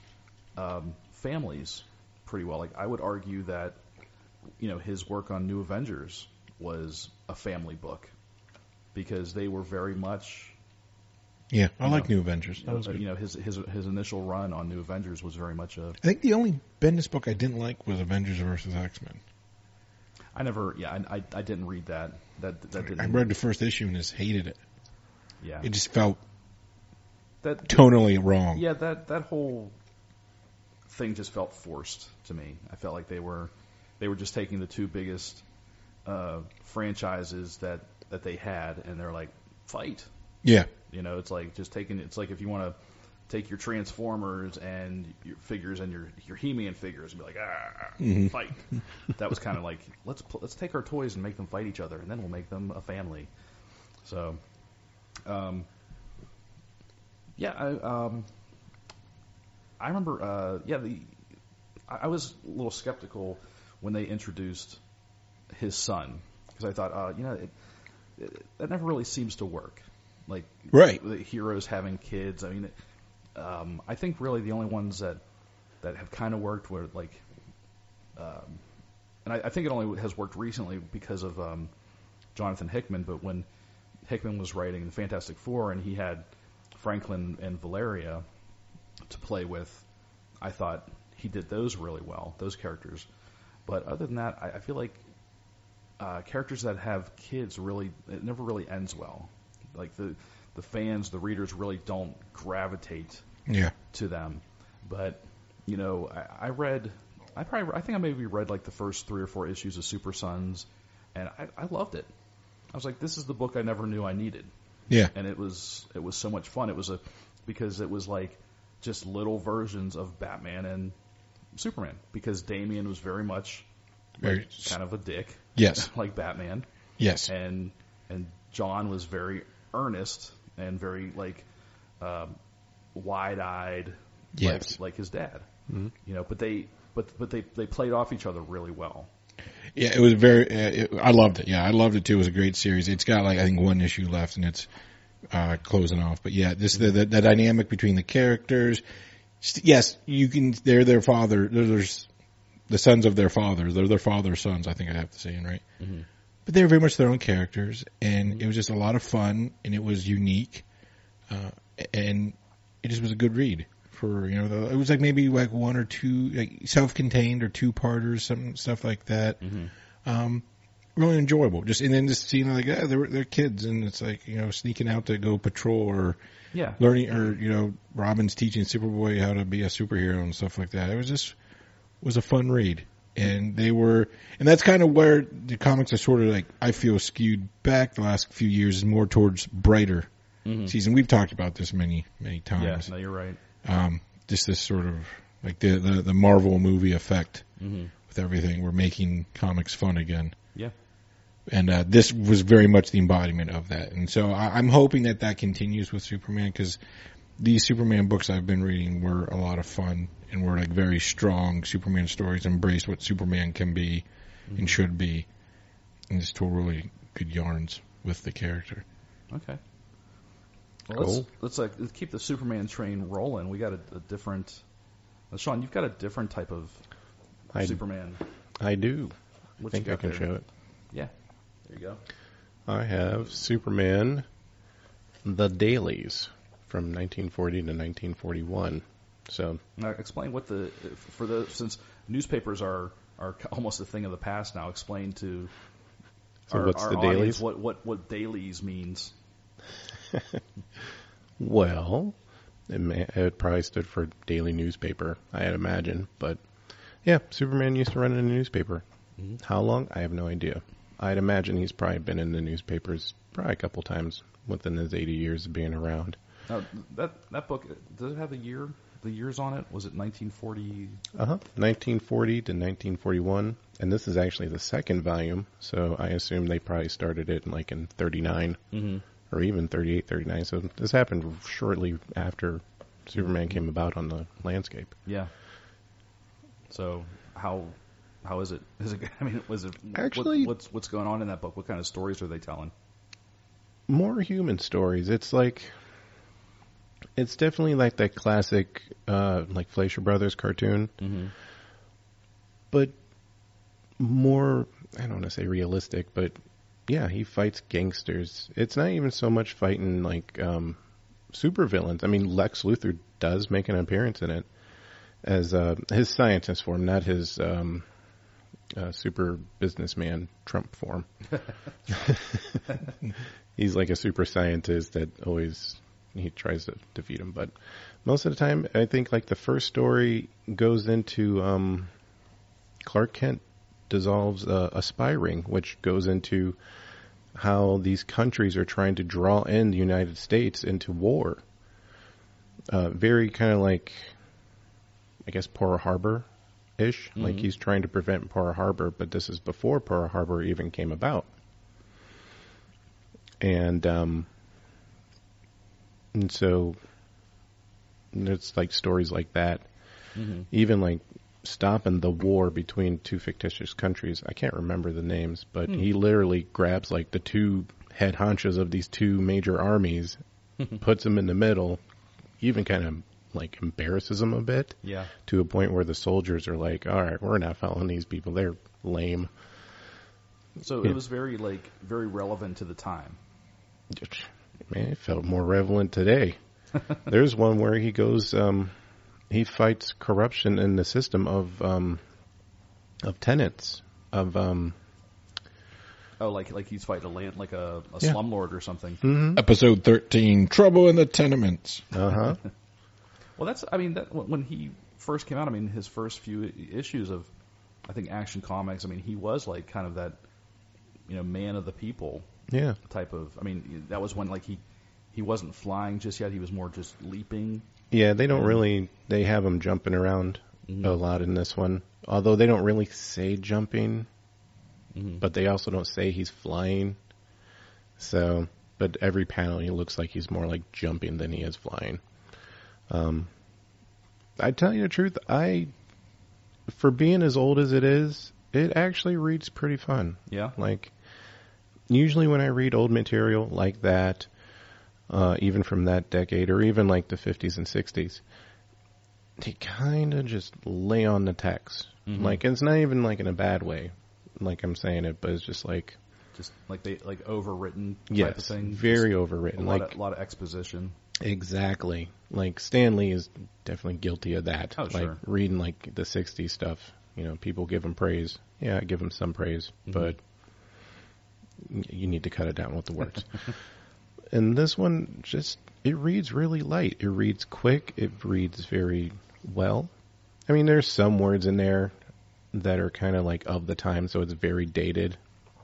Speaker 1: um, families pretty well. Like I would argue that you know his work on New Avengers was a family book because they were very much
Speaker 2: Yeah, I like
Speaker 1: know,
Speaker 2: New Avengers. That was
Speaker 1: uh,
Speaker 2: good.
Speaker 1: you know his his his initial run on New Avengers was very much a
Speaker 2: I think the only Bendis book I didn't like was Avengers versus X Men.
Speaker 1: I never yeah I, I I didn't read that that that didn't
Speaker 2: I read the first issue and just hated it.
Speaker 1: yeah
Speaker 2: It just felt
Speaker 1: that
Speaker 2: tonally wrong.
Speaker 1: Yeah, that that whole thing just felt forced to me. I felt like they were they were just taking the two biggest uh, franchises that that they had, and they're like fight.
Speaker 2: Yeah,
Speaker 1: You know, it's like just taking. It's like if you want to take your Transformers and your figures and your your He-Man figures and be like ah mm-hmm. fight. <laughs> that was kind of like let's pl- let's take our toys and make them fight each other, and then we'll make them a family. So, um, yeah, I, um, I remember. Uh, yeah, the I, I was a little skeptical when they introduced his son because I thought, uh, you know, it, it, that never really seems to work. Like
Speaker 2: Right.
Speaker 1: the heroes having kids. I mean, um, I think really the only ones that that have kind of worked were like, um, and I, I think it only has worked recently because of um, Jonathan Hickman. But when Hickman was writing the Fantastic Four and he had Franklin and Valeria to play with, I thought he did those really well, those characters. But other than that, I, I feel like uh, characters that have kids really it never really ends well. Like the the fans, the readers really don't gravitate
Speaker 2: yeah.
Speaker 1: to them. But you know, I, I read, I probably, I think I maybe read like the first three or four issues of Super Sons, and I, I loved it. I was like, this is the book I never knew I needed,
Speaker 2: Yeah.
Speaker 1: and it was it was so much fun. It was a because it was like just little versions of Batman and Superman because Damian was very much
Speaker 2: Very,
Speaker 1: kind of a dick,
Speaker 2: yes. <laughs>
Speaker 1: like Batman,
Speaker 2: Yes.
Speaker 1: and and Jon was very earnest and very like um, wide-eyed,
Speaker 2: Yes.
Speaker 1: like, like his dad. You know, but they but but they they played off each other really well.
Speaker 2: Yeah, it was very. Uh, it, I loved it. Yeah, I loved it too. It was a great series. It's got like I think one issue left, and it's uh, closing off. But yeah, this the, the the dynamic between the characters. Yes, you can. They're their father. There's the sons of their father. They're their father's sons. I think I have to say, and right? But they're very much their own characters, and it was just a lot of fun, and it was unique, uh, and it just was a good read. For you know, the, it was like maybe like one or two like self-contained or two-parters, some stuff like that um, really enjoyable. Just and then just seeing like yeah, they're they're kids, and it's like you know sneaking out to go patrol or
Speaker 1: Yeah,
Speaker 2: learning or you know Robin's teaching Superboy how to be a superhero and stuff like that. It was just was a fun read, and they were and that's kind of where the comics are sort of like I feel skewed back the last few years is more towards brighter season. We've talked about this many many
Speaker 1: yeah.
Speaker 2: times.
Speaker 1: No, you're right.
Speaker 2: Um, just this sort of like the the, the Marvel movie effect
Speaker 1: hmm
Speaker 2: with everything. We're making comics fun again.
Speaker 1: Yeah.
Speaker 2: And uh, this was very much the embodiment of that. And so I, I'm hoping that that continues with Superman because these Superman books I've been reading were a lot of fun and were like very strong Superman stories, embraced what Superman can be and should be, and just told really good yarns with the character.
Speaker 1: Okay. Well,
Speaker 3: Cool.
Speaker 1: let's, let's like let's keep the Superman train rolling. We got a, a different. Uh, Sean, you've got a different type of
Speaker 3: I,
Speaker 1: Superman.
Speaker 3: I do. I think I can
Speaker 1: there?
Speaker 3: show it.
Speaker 1: Yeah. There you go.
Speaker 3: I have Superman, The Dailies from 1940 to 1941. So
Speaker 1: Now, explain what the for the since newspapers are are almost a thing of the past now. Explain to
Speaker 3: So
Speaker 1: our,
Speaker 3: what's
Speaker 1: our
Speaker 3: the
Speaker 1: audience
Speaker 3: dailies?
Speaker 1: what what what dailies means. <laughs>
Speaker 3: Well, it, may, it probably stood for daily newspaper, I'd imagine. But yeah, Superman used to run in a newspaper.
Speaker 1: Mhm.
Speaker 3: How long? I have no idea. I'd imagine he's probably been in the newspapers probably a couple times within his 80 years of being around.
Speaker 1: Now, that that book does it have a year the years on it? Was it 1940?
Speaker 3: Uh huh. 1940 to 1941, and this is actually the second volume. So I assume they probably started it in like in 39
Speaker 1: Mm-hmm.
Speaker 3: or even 38, 39. So this happened shortly after Superman came about on the landscape.
Speaker 1: Yeah. So how how is it? Is it? <laughs> I mean, was it what-
Speaker 3: Actually-
Speaker 1: what's what's going on in that book? What kind of stories are they telling?
Speaker 3: more human stories. It's like it's definitely like that classic uh like Fleischer Brothers cartoon,
Speaker 1: Mm-hmm.
Speaker 3: but more I don't want to say realistic, but yeah, he fights gangsters. It's not even so much fighting like um supervillains. I mean Lex Luthor does make an appearance in it as uh his scientist form, not his um uh, super businessman Trump form. <laughs> <laughs> He's like a super scientist that always he tries to defeat him, but most of the time, I think like the first story goes into um, Clark Kent dissolves a, a spy ring, which goes into how these countries are trying to draw in the United States into war. Uh, very kind of like, I guess, Pearl Harbor ish. Like
Speaker 1: Mhm.
Speaker 3: he's trying to prevent Pearl Harbor, but this is before Pearl Harbor even came about. And um, and so it's like stories like that.
Speaker 1: Mm-hmm.
Speaker 3: Even like stopping the war between two fictitious countries. I can't remember the names, but
Speaker 1: Hmm.
Speaker 3: he literally grabs like the two head honchos of these two major armies, <laughs> puts them in the middle, even kind of like embarrasses them a bit
Speaker 1: Yeah.
Speaker 3: to a point where the soldiers are like, "All right, we're not following these people. They're lame."
Speaker 1: So
Speaker 3: Yeah.
Speaker 1: it was very like very relevant to the time.
Speaker 3: Man, it felt more relevant today. <laughs> There's one where he goes, um, he fights corruption in the system of um, of tenants of um,
Speaker 1: Oh, like like he's fighting a land like a, a
Speaker 3: Yeah.
Speaker 1: slumlord or something.
Speaker 3: mhm.
Speaker 2: Episode 13 Trouble in the Tenements.
Speaker 3: uh huh, <laughs>
Speaker 1: Well, that's I mean that when when he first came out, I mean his first few issues of I think Action Comics. I mean he was like kind of that you know man of the people
Speaker 3: yeah,
Speaker 1: type of. I mean that was when like he he wasn't flying just yet. He was more just leaping.
Speaker 3: yeah. They don't really they have him jumping around
Speaker 1: Mhm.
Speaker 3: a lot in this one, although they don't really say jumping,
Speaker 1: Mhm.
Speaker 3: but they also don't say he's flying. So, but every panel he looks like he's more like jumping than he is flying. Um, I tell you the truth, I, for being as old as it is, it actually reads pretty fun.
Speaker 1: Yeah.
Speaker 3: Like, usually when I read old material like that, uh, even from that decade or even like the 50s and 60s, they kind of just lay on the text.
Speaker 1: Mhm.
Speaker 3: Like, it's not even like in a bad way, like I'm saying it, but it's just like,
Speaker 1: Just like they like overwritten type of
Speaker 3: yes,
Speaker 1: thing.
Speaker 3: very
Speaker 1: Just
Speaker 3: overwritten.
Speaker 1: a lot,
Speaker 3: Like,
Speaker 1: of, lot of exposition.
Speaker 3: Exactly. Like Stan Lee is definitely guilty of that.
Speaker 1: Oh,
Speaker 3: like
Speaker 1: sure.
Speaker 3: reading like the '60s stuff. You know, people give him praise. Yeah, I give him some praise,
Speaker 1: Mhm.
Speaker 3: but you need to cut it down with the words. <laughs> and this one just it reads really light. It reads quick. It reads very well. I mean, there's some words in there that are kind of like of the time, so it's very dated.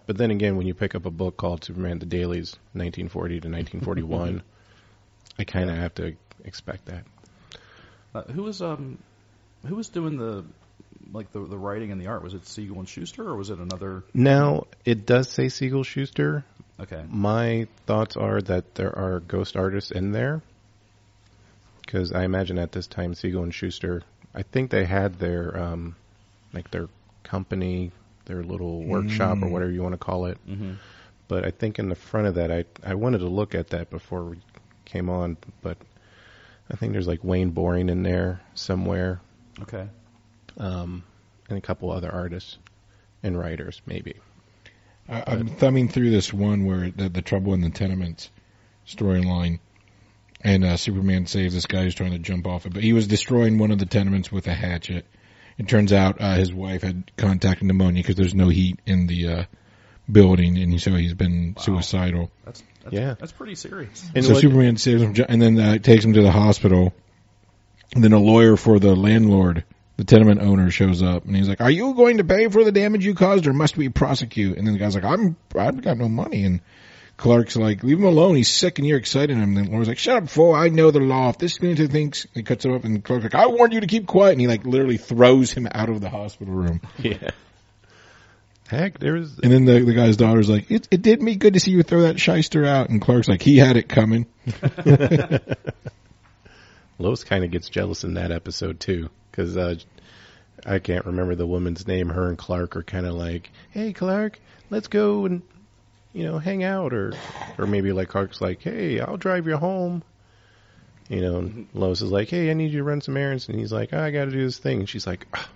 Speaker 3: But then again, when you pick up a book called Superman the Dailies, 1940 to 1941, <laughs> I kind of have to expect that.
Speaker 1: Uh, who was um who was doing the like the the writing and the art? Was it Siegel and Shuster or was it another?
Speaker 3: Now, it does say Siegel Shuster.
Speaker 1: Okay.
Speaker 3: My thoughts are that there are ghost artists in there. because I imagine at this time Siegel and Shuster, I think they had their um, like their company, their little workshop or
Speaker 2: Mm.
Speaker 3: whatever you want to call it.
Speaker 1: Mm-hmm.
Speaker 3: But I think in the front of that, I I wanted to look at that before we came on, but I think there's like Wayne Boring in there somewhere,
Speaker 1: Okay.
Speaker 3: Um, and a couple other artists and writers maybe.
Speaker 2: I, I'm thumbing through this one where the, the trouble in the tenements storyline, and uh, Superman saves this guy who's trying to jump off it, but he was destroying one of the tenements with a hatchet. It turns out uh, his wife had contacted pneumonia because there's no heat in the uh, building, and so he's been
Speaker 1: Wow.
Speaker 2: suicidal.
Speaker 1: That's, that's
Speaker 3: Yeah.
Speaker 1: That's pretty serious.
Speaker 3: And
Speaker 2: so
Speaker 3: what-
Speaker 2: Superman saves him, and then uh, takes him to the hospital. And then a lawyer for the landlord, the tenement owner, shows up, and he's like, "Are you going to pay for the damage you caused, or must we prosecute?" And then the guy's like, "I'm, I've got no money." And Clark's like, "Leave him alone. He's sick, and you're exciting him." And the lawyer's like, "Shut up, fool! I know the law. If this lunatic thinks," he cuts him up, and Clark's like, "I warned you to keep quiet." And he like literally throws him out of the hospital room. <laughs>
Speaker 3: Yeah. Heck, there's
Speaker 2: And then the the guy's daughter's like, "It, it did me good to see you throw that shyster out." And Clark's like, "He had it coming." <laughs>
Speaker 3: Lois kind of gets jealous in that episode too, because uh, I can't remember the woman's name. Her and Clark are kind of like, "Hey, Clark, let's go and you know hang out," or or maybe like Clark's like, "Hey, I'll drive you home." You know, and Lois is like, "Hey, I need you to run some errands," and he's like, oh, "I got to do this thing," and she's like, "Ah,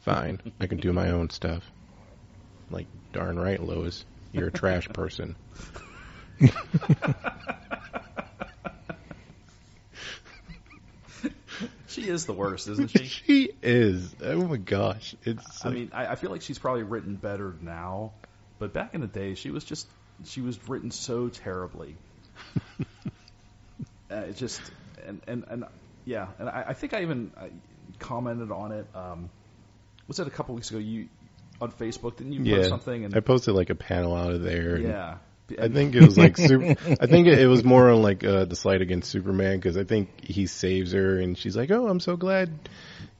Speaker 3: "Fine, I can do my own stuff." Like, darn right, Lois, you're a trash person. <laughs>
Speaker 1: She is the worst, isn't she? <laughs>
Speaker 3: she is. Oh my gosh, it's.
Speaker 1: I mean, I, I feel like she's probably written better now, but back in the day, she was just she was written so terribly. <laughs> uh, it just and and and yeah, and I, I think I even I commented on it. Um, was it a couple weeks ago? You on Facebook didn't you
Speaker 3: yeah,
Speaker 1: post something? And
Speaker 3: I posted like a panel out of there. and
Speaker 1: yeah,
Speaker 3: I think it was like super. <laughs> I think it, it was more on like uh, the slide against Superman because I think he saves her and she's like, "Oh, I'm so glad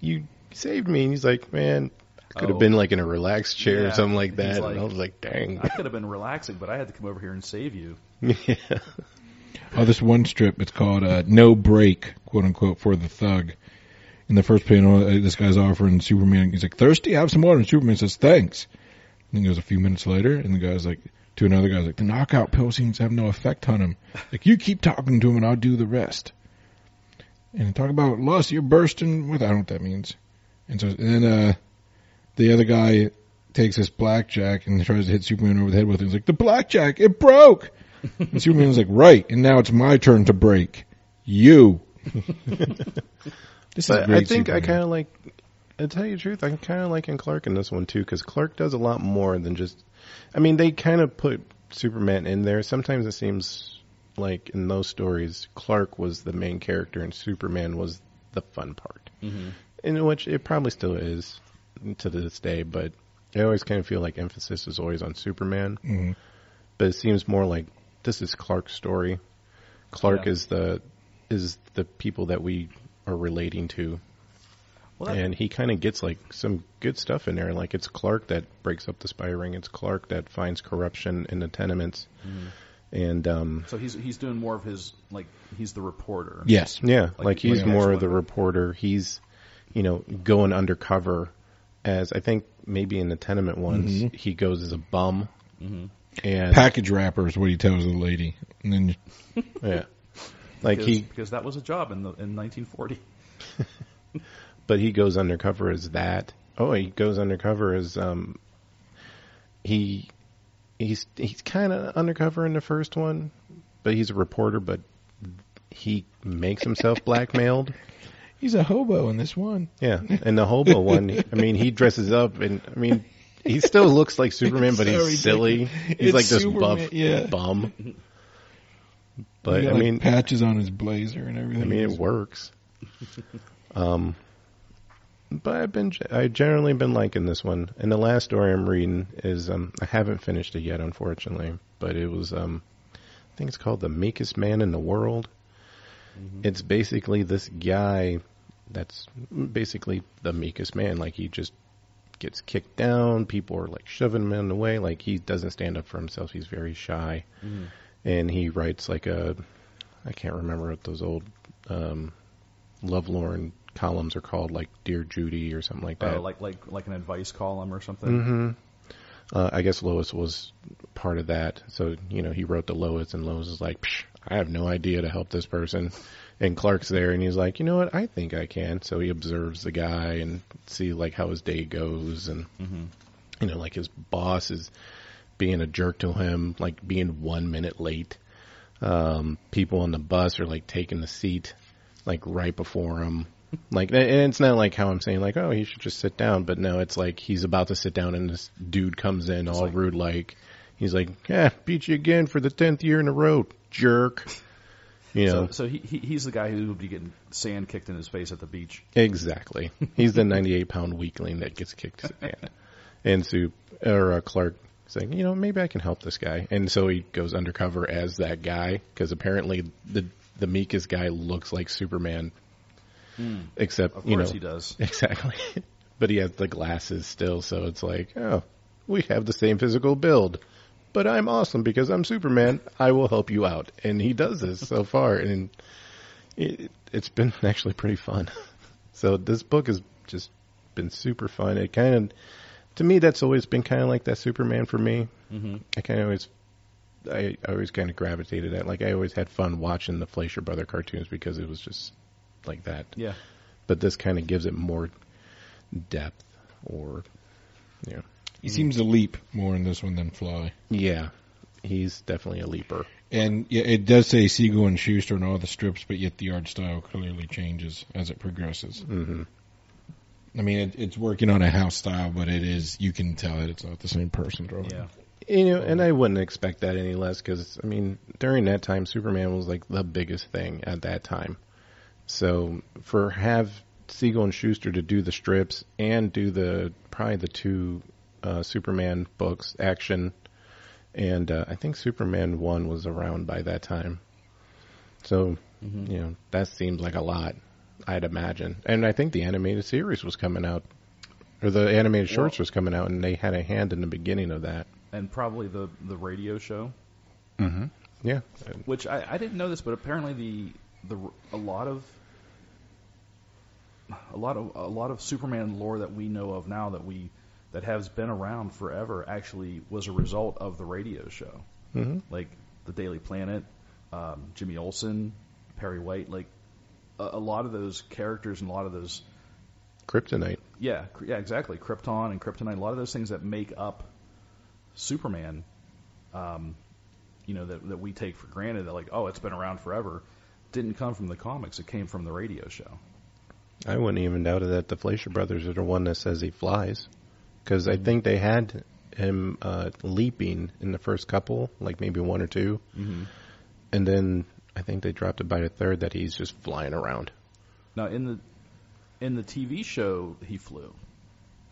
Speaker 3: you saved me." And he's like, "Man, I could have
Speaker 1: Oh.
Speaker 3: been like in a relaxed chair
Speaker 1: Yeah,
Speaker 3: or something like that."
Speaker 1: like-
Speaker 3: and I was like, "Dang."
Speaker 1: I could have been relaxing, but I had to come over here and save you. <laughs>
Speaker 3: yeah.
Speaker 2: Oh, this one strip, it's called uh, No Break, quote unquote, for the thug. In the first panel, uh, this guy's offering Superman, he's like, thirsty? Have some water. And Superman says, thanks. And then goes a few minutes later, and the guy's like, to another guy, like, the knockout pill seems to have no effect on him. <laughs> Like, you keep talking to him and I'll do the rest. And talk about lust, you're bursting with, I don't know what that means. And so, and then, uh, the other guy takes this blackjack and tries to hit Superman over the head with it. He's like, the blackjack, it broke! And Superman's like, <laughs> right, and now it's my turn to break. You. <laughs> this is.
Speaker 3: I think I kind of like. To tell you the truth, I kind of like in Clark in this one too because Clark does a lot more than just. I mean, they kind of put Superman in there. Sometimes it seems like in those stories, Clark was the main character and Superman was the fun part.
Speaker 1: Mm-hmm.
Speaker 3: In which it probably still is to this day, but I always kind of feel like emphasis is always on Superman.
Speaker 2: Mhm.
Speaker 3: But it seems more like this is Clark's story. Clark
Speaker 1: Yeah.
Speaker 3: is the is the people that we are relating to
Speaker 1: Well, that,
Speaker 3: and he kind of gets like some good stuff in there. Like it's Clark that breaks up the spy ring. It's Clark that finds corruption in the tenements. And um,
Speaker 1: so he's he's doing more of his like he's the reporter.
Speaker 2: Yes.
Speaker 3: yeah,
Speaker 1: Like-
Speaker 3: like, he's
Speaker 1: like
Speaker 3: more of the reporter. He's you know going undercover as I think maybe in the tenement ones
Speaker 2: Mhm.
Speaker 3: he goes as a bum.
Speaker 1: Mhm.
Speaker 3: And
Speaker 2: Package wrapper is what he tells the lady. And then, <laughs>
Speaker 3: yeah, like
Speaker 1: because,
Speaker 3: he
Speaker 1: because that was a job in the in 1940. <laughs>
Speaker 3: but he goes undercover as that. Oh, he goes undercover as um he he's he's kind of undercover in the first one, but he's a reporter. But he makes himself <laughs> blackmailed.
Speaker 2: he's a hobo in this one.
Speaker 3: Yeah, and the hobo one. I mean, he dresses up, and I mean, he still looks like Superman, but he's silly. He's
Speaker 2: It's
Speaker 3: like this
Speaker 2: Superman,
Speaker 3: buff
Speaker 2: yeah.
Speaker 3: bum. But
Speaker 2: got,
Speaker 3: I
Speaker 2: like,
Speaker 3: mean,
Speaker 2: patches on his blazer and everything.
Speaker 3: I mean, it works. <laughs> um, but I've been, I generally been liking this one. And the last story I'm reading is, um, I haven't finished it yet, unfortunately. But it was, um, I think it's called "The Meekest Man in the World." It's basically this guy that's basically the meekest man. Like he just gets kicked down. People are like shoving him in the way. Like he doesn't stand up for himself. He's very shy, and he writes like a I can't remember what those old um, Lovelorn columns are called, like Dear Judy or something like that.
Speaker 1: Uh, like like like an advice column or something.
Speaker 3: hmm Uh, I guess Lois was part of that. So, you know, he wrote to Lois and Lois is like, Psh, I have no idea to help this person. And Clark's there and he's like, you know what? I think I can. So he observes the guy and see like how his day goes and,
Speaker 1: Mhm.
Speaker 3: you know, like his boss is being a jerk to him, like being one minute late. Um, people on the bus are like taking the seat like right before him. Like, and it's not like how I'm saying like, oh, he should just sit down, but no, it's like he's about to sit down and this dude comes in all
Speaker 1: like-
Speaker 3: rude like, he's like, yeah, beat you again for the tenth year in a row, jerk. <laughs> You know,
Speaker 1: So, so he, he he's the guy who would be getting sand kicked in his face at the beach.
Speaker 3: Exactly. He's the 98 pound weakling that gets kicked <laughs> and, and Soup or uh, Clark saying, you know, maybe I can help this guy. And so he goes undercover as that guy because apparently the the meekest guy looks like Superman, except
Speaker 1: Of
Speaker 3: you
Speaker 1: course
Speaker 3: know
Speaker 1: he does. <laughs>
Speaker 3: exactly. but he has the glasses still, so it's like, oh, we have the same physical build. But I'm awesome because I'm Superman. I will help you out, and he does this so <laughs> far, and it, it's been <laughs> actually pretty fun. So this book has just been super fun. It kind of, to me, that's always been kind of like that Superman for me.
Speaker 1: hmm
Speaker 3: I kind of always, I, I always kind of gravitated at. Like I always had fun watching the Fleischer Brother cartoons because it was just like that.
Speaker 1: Yeah.
Speaker 3: But this kind of gives it more depth, or you know,
Speaker 2: He seems to leap more in this one than fly.
Speaker 3: yeah, he's definitely a leaper.
Speaker 2: And yeah, it does say Siegel and Shuster in all the strips, but yet the art style clearly changes as it progresses.
Speaker 3: hmm
Speaker 2: I mean, it, it's working on a house style, but it is you can tell that it's not the same person drawing.
Speaker 1: Yeah.
Speaker 3: You know, and I wouldn't expect that any less because I mean, during that time, Superman was like the biggest thing at that time. So for have Siegel and Shuster to do the strips and do the probably the two uh, Superman books, action, and uh, I think Superman one was around by that time. So
Speaker 1: Mhm.
Speaker 3: you know that seems like a lot, I'd imagine. And I think the animated series was coming out, or the animated shorts
Speaker 1: Well-
Speaker 3: was coming out, and they had a hand in the beginning of that.
Speaker 1: And probably the the radio show,
Speaker 3: Mm-hmm. Yeah.
Speaker 1: which I, I didn't know this, but apparently the the a lot of a lot of a lot of Superman lore that we know of now that we that has been around forever actually was a result of the radio show.
Speaker 3: Mm-hmm.
Speaker 1: like the Daily Planet, um, Jimmy Olsen, Perry White, like a, a lot of those characters and a lot of those,
Speaker 3: Kryptonite.
Speaker 1: yeah, yeah, exactly, Krypton and Kryptonite, a lot of those things that make up Superman, um, you know, that that we take for granted that like, oh, it's been around forever, didn't come from the comics, it came from the radio show.
Speaker 3: I wouldn't even doubt it that the Fleischer brothers are the one that says he flies, because I think they had him uh, leaping in the first couple, like maybe one or two,
Speaker 1: Mm-hmm.
Speaker 3: and then I think they dropped it by the third that he's just flying around.
Speaker 1: Now in the in the TV show, he flew,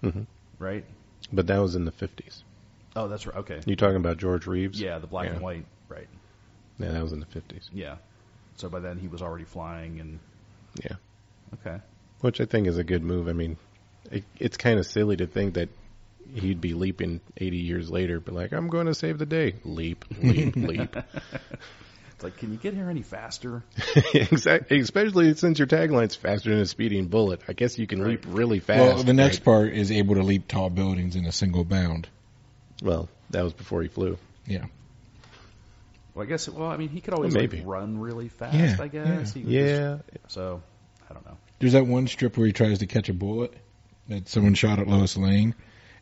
Speaker 3: hmm
Speaker 1: right?
Speaker 3: But that was in the fifties.
Speaker 1: Oh, that's right. Okay.
Speaker 3: You talking about George Reeves?
Speaker 1: Yeah, the black
Speaker 3: Yeah.
Speaker 1: and white, right?
Speaker 3: Yeah, that was in the fifties.
Speaker 1: Yeah. So by then he was already flying and
Speaker 3: Yeah.
Speaker 1: okay.
Speaker 3: Which I think is a good move. I mean, it, it's kind of silly to think that he'd be leaping 80 years later, but like, I'm going to save the day. Leap, leap, <laughs> leap.
Speaker 1: It's like, can you get here any faster? <laughs>
Speaker 3: exactly. Especially since your tagline's faster than a speeding bullet. I guess you can leap really fast.
Speaker 2: Well, the next
Speaker 3: right?
Speaker 2: part is able to leap tall buildings in a single bound.
Speaker 3: Well, that was before he flew.
Speaker 2: Yeah.
Speaker 1: Well, I guess. Well, I mean, he could always
Speaker 3: Well,
Speaker 1: like, run really fast.
Speaker 2: Yeah,
Speaker 1: I guess. He could just-
Speaker 3: Yeah.
Speaker 1: so I don't know.
Speaker 2: There's that one strip where he tries to catch a bullet that someone shot at Lois Lane,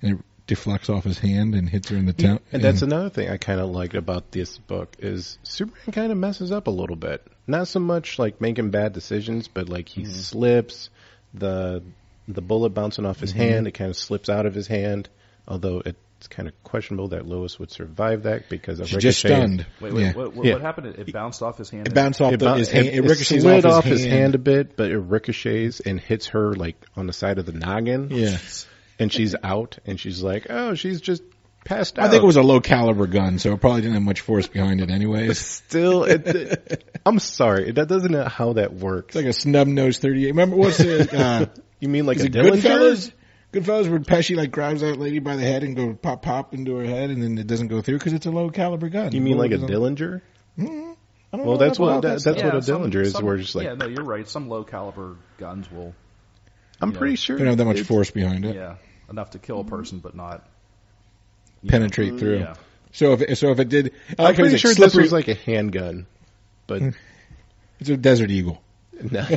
Speaker 2: and it deflects off his hand and hits her in the temp.
Speaker 3: And that's another thing I kind of liked about this book is Superman kind of messes up a little bit. Not so much like making bad decisions, but like he
Speaker 1: Mm-hmm.
Speaker 3: slips the the bullet bouncing off his
Speaker 2: Mhm.
Speaker 3: hand. It kind of slips out of his hand. Although it's kind of questionable that Lois would survive that because of
Speaker 2: She's just stunned.
Speaker 1: Wait, wait.
Speaker 2: yeah.
Speaker 1: What, what,
Speaker 3: Yeah.
Speaker 1: what happened? It, it bounced off his hand.
Speaker 2: It bounced off
Speaker 3: It,
Speaker 2: the,
Speaker 3: bou-
Speaker 2: his hand. It,
Speaker 3: it
Speaker 2: ricochets
Speaker 3: slid
Speaker 2: off,
Speaker 3: off
Speaker 2: his,
Speaker 3: his hand a bit, but it ricochets and hits her like on the side of the noggin.
Speaker 2: Yeah.
Speaker 3: and she's out, and she's like, "Oh, she's just passed out."
Speaker 2: I think it was a low caliber gun, so it probably didn't have much force behind it anyways.
Speaker 3: still. It, it- <laughs> I'm sorry, that doesn't know how that works.
Speaker 2: It's like a snub nose 38. Remember what's the, uh, <laughs>
Speaker 3: you mean like a
Speaker 2: it
Speaker 3: Dillinger?
Speaker 2: Goodfellas? Goodfellas where Pesci like grabs that lady by the head and go pop pop into her head and then it doesn't go through because it's a low caliber gun.
Speaker 3: You mean like a
Speaker 2: Bullet doesn't-
Speaker 3: Dillinger?
Speaker 2: Mhm.
Speaker 3: Well, that's what that,
Speaker 2: that
Speaker 3: that's
Speaker 2: stuff.
Speaker 3: what a
Speaker 1: some-
Speaker 3: Dillinger is.
Speaker 1: some-
Speaker 3: We're just like
Speaker 1: yeah, no, you're right. Some low caliber guns will,
Speaker 3: I'm
Speaker 1: you know,
Speaker 3: pretty sure
Speaker 2: They don't have that much force behind it.
Speaker 1: yeah, enough to kill a person, but not
Speaker 2: Penetrate
Speaker 1: know,
Speaker 2: through.
Speaker 1: Yeah,
Speaker 2: So if it, so if it did, I
Speaker 3: I'm
Speaker 2: like
Speaker 3: pretty sure
Speaker 2: slippery,
Speaker 3: this was like a handgun, but <laughs>
Speaker 2: it's a Desert Eagle.
Speaker 3: no. <laughs> <laughs>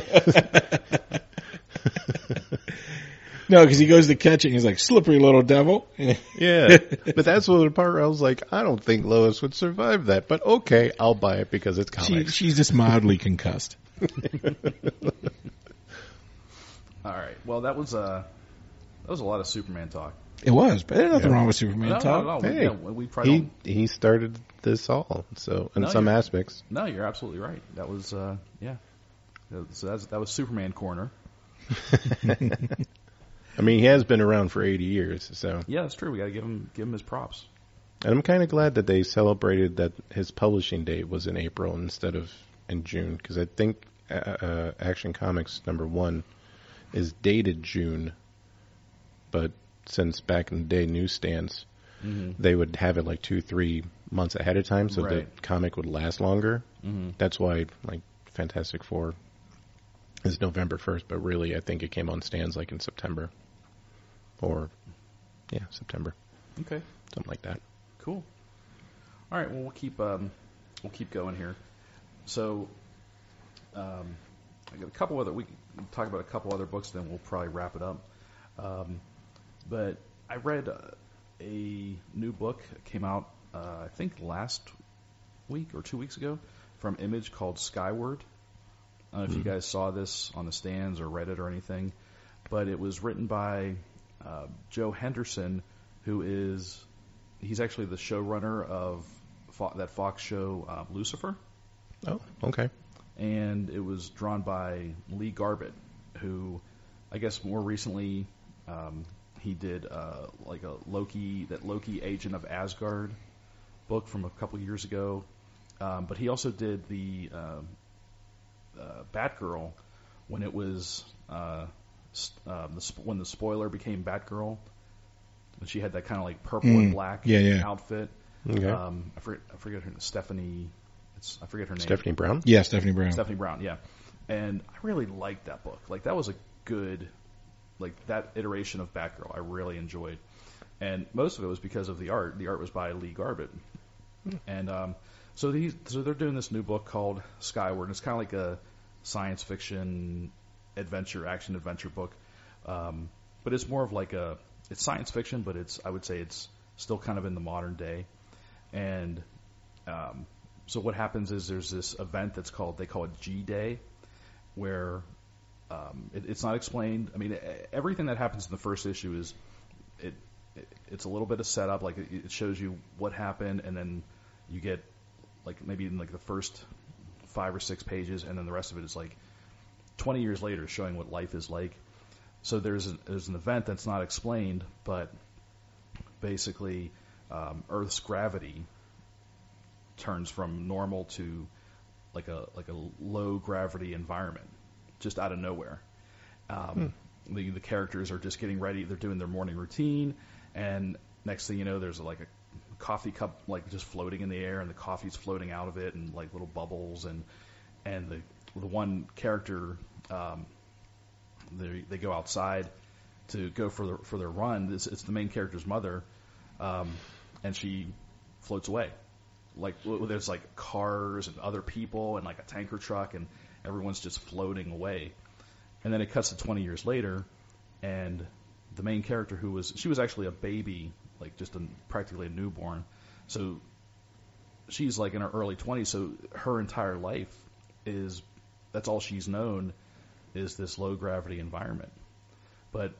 Speaker 2: No, because he goes to catch it and he's like slippery little devil. <laughs>
Speaker 3: yeah, but that's what the part where I was like, I don't think Lois would survive that, but okay, I'll buy it because it's
Speaker 2: she,
Speaker 3: comics.
Speaker 2: she's just mildly concussed. <laughs>
Speaker 1: All right. Well, that was uh, that was a lot of Superman talk.
Speaker 2: It was, but there's nothing
Speaker 3: Yeah.
Speaker 2: wrong with Superman
Speaker 1: No,
Speaker 2: talk.
Speaker 1: no, no.
Speaker 3: Hey,
Speaker 1: we, yeah, we probably
Speaker 3: he
Speaker 1: don't.
Speaker 3: he started this all, so in
Speaker 1: No,
Speaker 3: some aspects.
Speaker 1: No, you're absolutely right. That was uh, yeah. So that's, that was Superman corner. <laughs>
Speaker 3: I mean, he has been around for 80 years, so
Speaker 1: Yeah, that's true. We got to give him give him his props.
Speaker 3: and I'm kind of glad that they celebrated that his publishing date was in April instead of in June because I think uh, uh, Action Comics number one is dated June, but since back in the day newsstands
Speaker 1: Mm-hmm.
Speaker 3: they would have it like two three months ahead of time so
Speaker 1: Right.
Speaker 3: the comic would last longer.
Speaker 1: Mm-hmm.
Speaker 3: That's why like Fantastic Four is November first, but really I think it came on stands like in September or yeah September
Speaker 1: Okay.
Speaker 3: something like that.
Speaker 1: Cool. All right. Well, we'll keep um, we'll keep going here. So, um, I got a couple other. We can talk about a couple other books, then we'll probably wrap it up. Um, but I read uh, a new book that came out, uh, I think last week or two weeks ago, from Image called Skyward. I don't know if you guys saw this on the stands or read it or anything, but it was written by uh, Joe Henderson, who is he's actually the showrunner of Fo- that Fox show uh, Lucifer,
Speaker 3: Oh, okay.
Speaker 1: and it was drawn by Lee Garbett, who I guess more recently um, he did uh, like a Loki that Loki Agent of Asgard book from a couple years ago, um, but he also did the uh, uh, Batgirl when it was st- uh, the, sp- when the spoiler became Batgirl. When she had that kind of like purple and
Speaker 2: Mm,
Speaker 1: black
Speaker 2: yeah, yeah.
Speaker 1: outfit,
Speaker 3: Okay.
Speaker 1: um, I forget, I forget her Stephanie. It's, I forget her name.
Speaker 3: Stephanie Brown.
Speaker 2: Yeah, Stephanie Brown.
Speaker 1: Stephanie Brown, yeah. And I really liked that book. Like that was a good, like that iteration of Batgirl. I really enjoyed, and most of it was because of the art. The art was by Lee Garbett, and um, so these so they're doing this new book called Skyward. And it's kind of like a science fiction adventure, action adventure book, um, but it's more of like a it's science fiction, but it's I would say it's still kind of in the modern day, and um, so what happens is there's this event that's called they call it G Day, where um, it, it's not explained. I mean, everything that happens in the first issue is it, it it's a little bit of setup. Like it, it shows you what happened, and then you get like maybe in like the first five or six pages, and then the rest of it is like 20 years later, showing what life is like. So there's a, there's an event that's not explained, but basically um, Earth's gravity turns from normal to like a like a low gravity environment, just out of nowhere. Um, the the characters are just getting ready; they're doing their morning routine, and next thing you know, there's like a coffee cup like just floating in the air, and the coffee's floating out of it, and like little bubbles, and and the the one character um, they they go outside to go for the, for their run. It's, it's the main character's mother, um, and she floats away. Like there's like cars and other people and like a tanker truck, and everyone's just floating away. And then it cuts to 20 years later, and the main character who was she was actually a baby, like just a, practically a newborn. So she's like in her early 20s. So her entire life is that's all she's known is this low gravity environment. But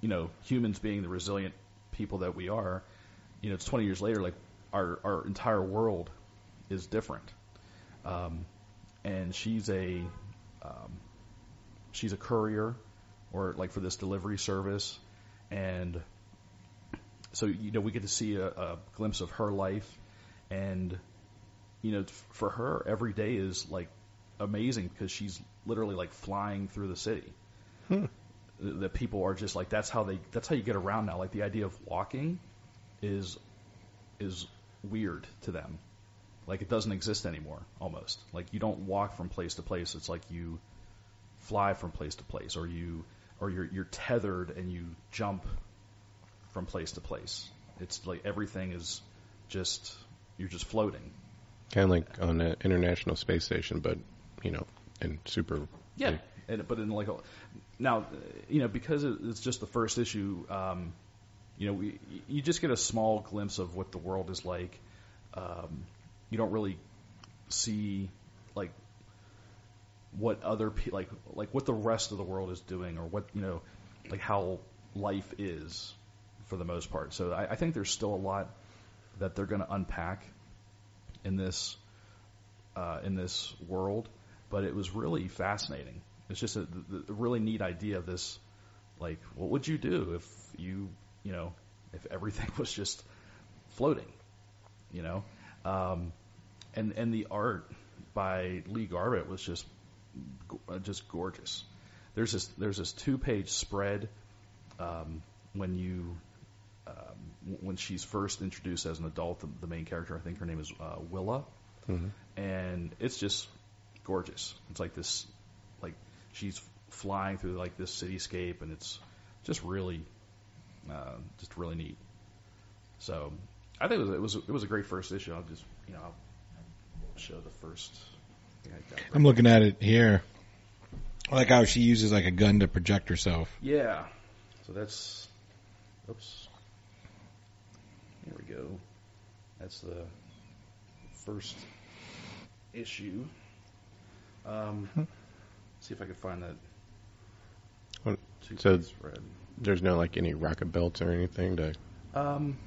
Speaker 1: you know, humans being the resilient people that we are, you know, it's 20 years later, like our our entire world is different. Um, and she's a um, she's a courier, or like for this delivery service, and so you know we get to see a, a glimpse of her life, and you know for her every day is like amazing because she's literally like flying through the city. Hmm. That people are just like that's how they that's how you get around now. Like the idea of walking is is weird to them. like it doesn't exist anymore. Almost like you don't walk from place to place. It's like you fly from place to place, or you or you're you're tethered and you jump from place to place. It's like everything is just you're just floating.
Speaker 3: Kind of like on an International Space Station, but you know, and super.
Speaker 1: Yeah,
Speaker 3: big.
Speaker 1: and, but in like a, now, you know, because it's just the first issue. Um, you know, we, you just get a small glimpse of what the world is like. Um, you don't really see like what other pe- like like what the rest of the world is doing or what you know like how life is for the most part. So I, I think there's still a lot that they're going to unpack in this uh, in this world, but it was really fascinating. It's just a, the really neat idea of this. Like, what would you do if you you know if everything <laughs> was just floating? You know, um, and and the art by Lee Garbett was just uh, just gorgeous. There's this there's this two page spread um, when you um, when she's first introduced as an adult. The, the main character, I think her name is uh, Willa,
Speaker 3: Mhm.
Speaker 1: and it's just gorgeous. It's like this, like she's flying through like this cityscape, and it's just really, uh, just really neat. So I think it was it was it was a great first issue. I'll just you know I'll show the first. I think I got it
Speaker 2: I'm looking at it here. I like how she uses like a gun to project herself.
Speaker 1: Yeah. So that's. Oops. Here we go. That's the first issue. Um, see if I can find that. Two
Speaker 3: so-
Speaker 1: spread.
Speaker 3: There's no like any rocket belts or anything to.
Speaker 1: Um,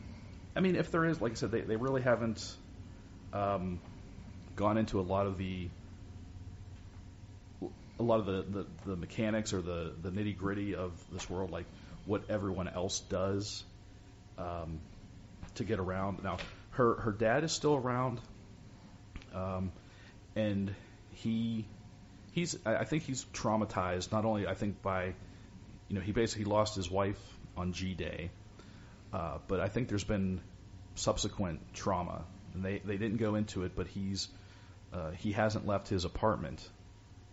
Speaker 1: I mean, if there is, like I said, they, they really haven't um, gone into a lot of the a lot of the, the, the mechanics or the, the nitty gritty of this world, like what everyone else does um, to get around. Now, her her dad is still around, um, and he he's I think he's traumatized. Not only I think by you know he basically lost his wife on G Day. Uh, but I think there's been subsequent trauma, and they, they didn't go into it. But he's uh, he hasn't left his apartment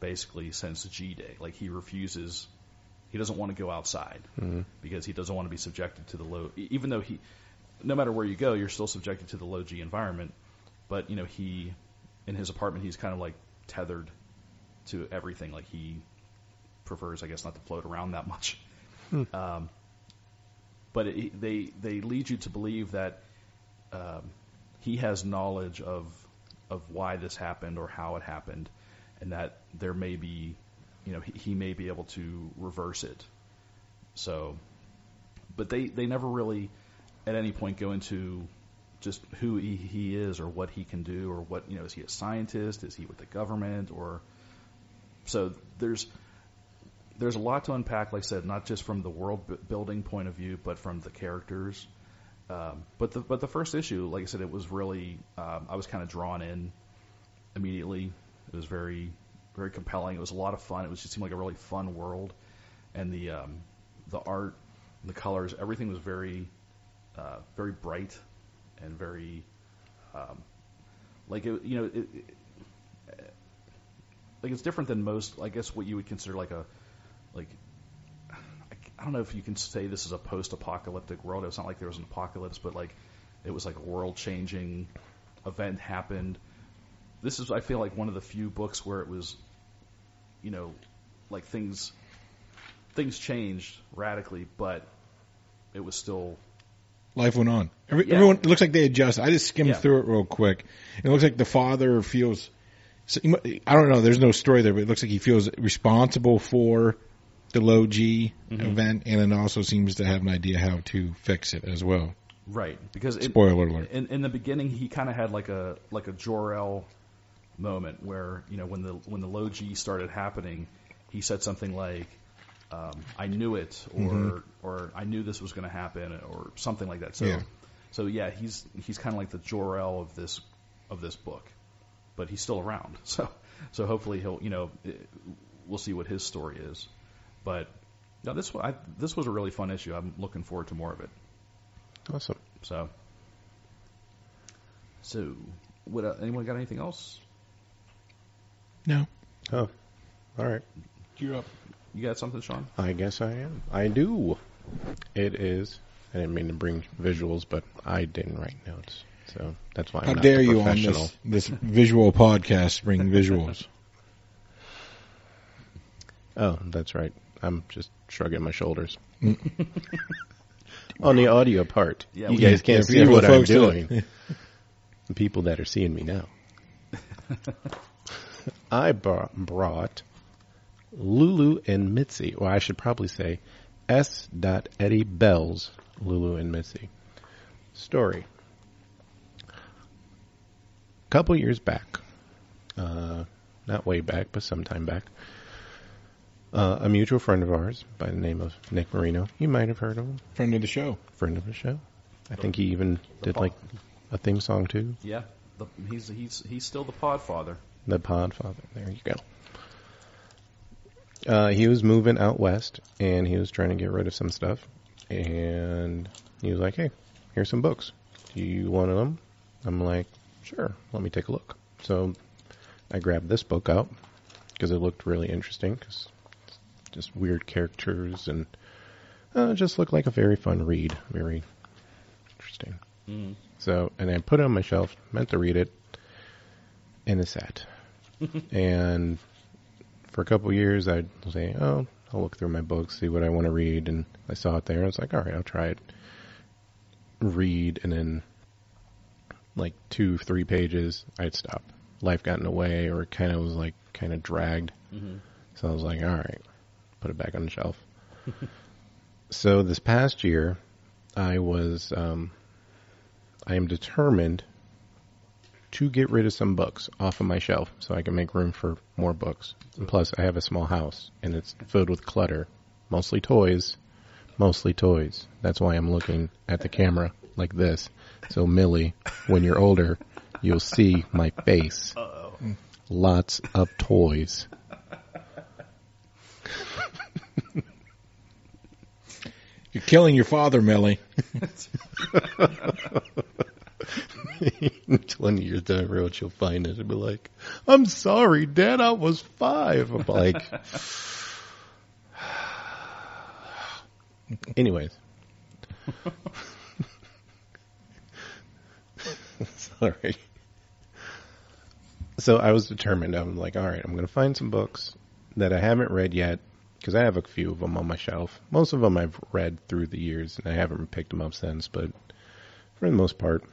Speaker 1: basically since G Day. Like he refuses, he doesn't want to go outside
Speaker 3: Mhm.
Speaker 1: because he doesn't want to be subjected to the low. Even though he, no matter where you go, you're still subjected to the low G environment. But you know he, in his apartment, he's kind of like tethered to everything. Like he prefers, I guess, not to float around that much. Um, but it, they they lead you to believe that um, he has knowledge of of why this happened or how it happened, and that there may be, you know, he, he may be able to reverse it. So, but they they never really at any point go into just who he, he is or what he can do or what you know is he a scientist is he with the government or so there's there's a lot to unpack, like I said, not just from the world building point of view, but from the characters. Um, but the but the first issue, like I said, it was really um, I was kind of drawn in immediately. It was very very compelling. It was a lot of fun. It was just seemed like a really fun world, and the um, the art, the colors, everything was very uh, very bright and very um, like it, you know it, it, like it's different than most. I guess what you would consider like a like I, don't know if you can say this is a post-apocalyptic world. It's not like there was an apocalypse, but like it was like a world-changing event happened. This is I feel like one of the few books where it was, you know, like things things changed radically, but it was still
Speaker 2: Life went on. Every,
Speaker 1: Yeah.
Speaker 2: Everyone it looks like they adjust. I just skimmed
Speaker 1: Yeah.
Speaker 2: through it real quick. It looks like the father feels. so he mu- I don't know. There's no story there, but it looks like he feels responsible for the low G
Speaker 1: Mhm.
Speaker 2: event, and then also seems to have an idea how to fix it as well.
Speaker 1: right because it,
Speaker 2: Spoiler alert.
Speaker 1: in, in the beginning he kind of had like a like a Jor-El moment where you know when the when the low G started happening, he said something like, um, "I knew it," or
Speaker 2: Mhm.
Speaker 1: or "I knew this was going to happen," or something like that. So
Speaker 2: Yeah.
Speaker 1: so yeah, he's he's kind of like the Jor-El of this of this book, but he's still around. <laughs> So so hopefully he'll you know it, we'll see what his story is, but. No, this wa- I, this was a really fun issue. I'm looking forward to more of it.
Speaker 3: Awesome.
Speaker 1: So, so what, uh, anyone got anything else?
Speaker 2: No.
Speaker 3: Oh, all right.
Speaker 2: You're up.
Speaker 1: You got something, Sean?
Speaker 3: I guess I am. I do. It is. I didn't mean to bring visuals, but I didn't write notes, so that's why. I'm
Speaker 2: How
Speaker 3: not
Speaker 2: dare
Speaker 3: the
Speaker 2: you on
Speaker 3: professional.
Speaker 2: this, this visual podcast bring visuals?
Speaker 3: Oh, that's right. I'm just shrugging my shoulders. Mm. <laughs> On the audio part,
Speaker 1: Yeah,
Speaker 3: you
Speaker 1: we-
Speaker 3: guys can't see what I'm doing. the people that are seeing me now. <laughs> I brought, brought Lulu and Mitzi, or I should probably say S. Eddie Bell's Lulu and Mitzi. Story. A couple years back, uh, not way back, but sometime back, uh, a mutual friend of ours by the name of Nick Marino. You might have heard of him.
Speaker 2: Friend of the show.
Speaker 3: Friend of the show. I think he even did like a theme song too.
Speaker 1: Yeah, the, he's he's he's still the pod father.
Speaker 3: The Podfather. There you go. Uh, he was moving out west, and he was trying to get rid of some stuff. And he was like, "Hey, here's some books. Do you want them?" I'm like, "Sure. Let me take a look." So I grabbed this book out because it looked really interesting. Because just weird characters and uh, just looked like a very fun read. Very interesting.
Speaker 1: Mm.
Speaker 3: So, and I put it on my shelf, meant to read it, and it sat. <laughs> and for a couple of years, I'd say, "Oh, I'll look through my books, see what I want to read," and I saw it there. and I was like, "All right, I'll try it." Read, and then like two, three pages, I'd stop. Life got in the way, or it kind of was like kind of dragged.
Speaker 1: Mhm.
Speaker 3: So I was like, "All right, put it back on the shelf." <laughs> so this past year, I was um, I am determined to get rid of some books off of my shelf so I can make room for more books. And plus, I have a small house and it's filled with clutter, mostly toys, mostly toys. That's why I'm looking at the camera like this. So Millie, when you're older, you'll see my face.
Speaker 1: Uh-oh.
Speaker 3: Lots of toys.
Speaker 2: You're killing your father, Millie. <laughs> <laughs> <laughs>
Speaker 3: Twenty years down the road, she'll find it and be like, "I'm sorry, Dad. I was five. I'm like, <sighs> anyways. <laughs> sorry. So I was determined. I'm like, all right, I'm going to find some books that I haven't read yet because I have a few of them on my shelf. Most of them I've read through the years, and I haven't picked them up since. But for the most part,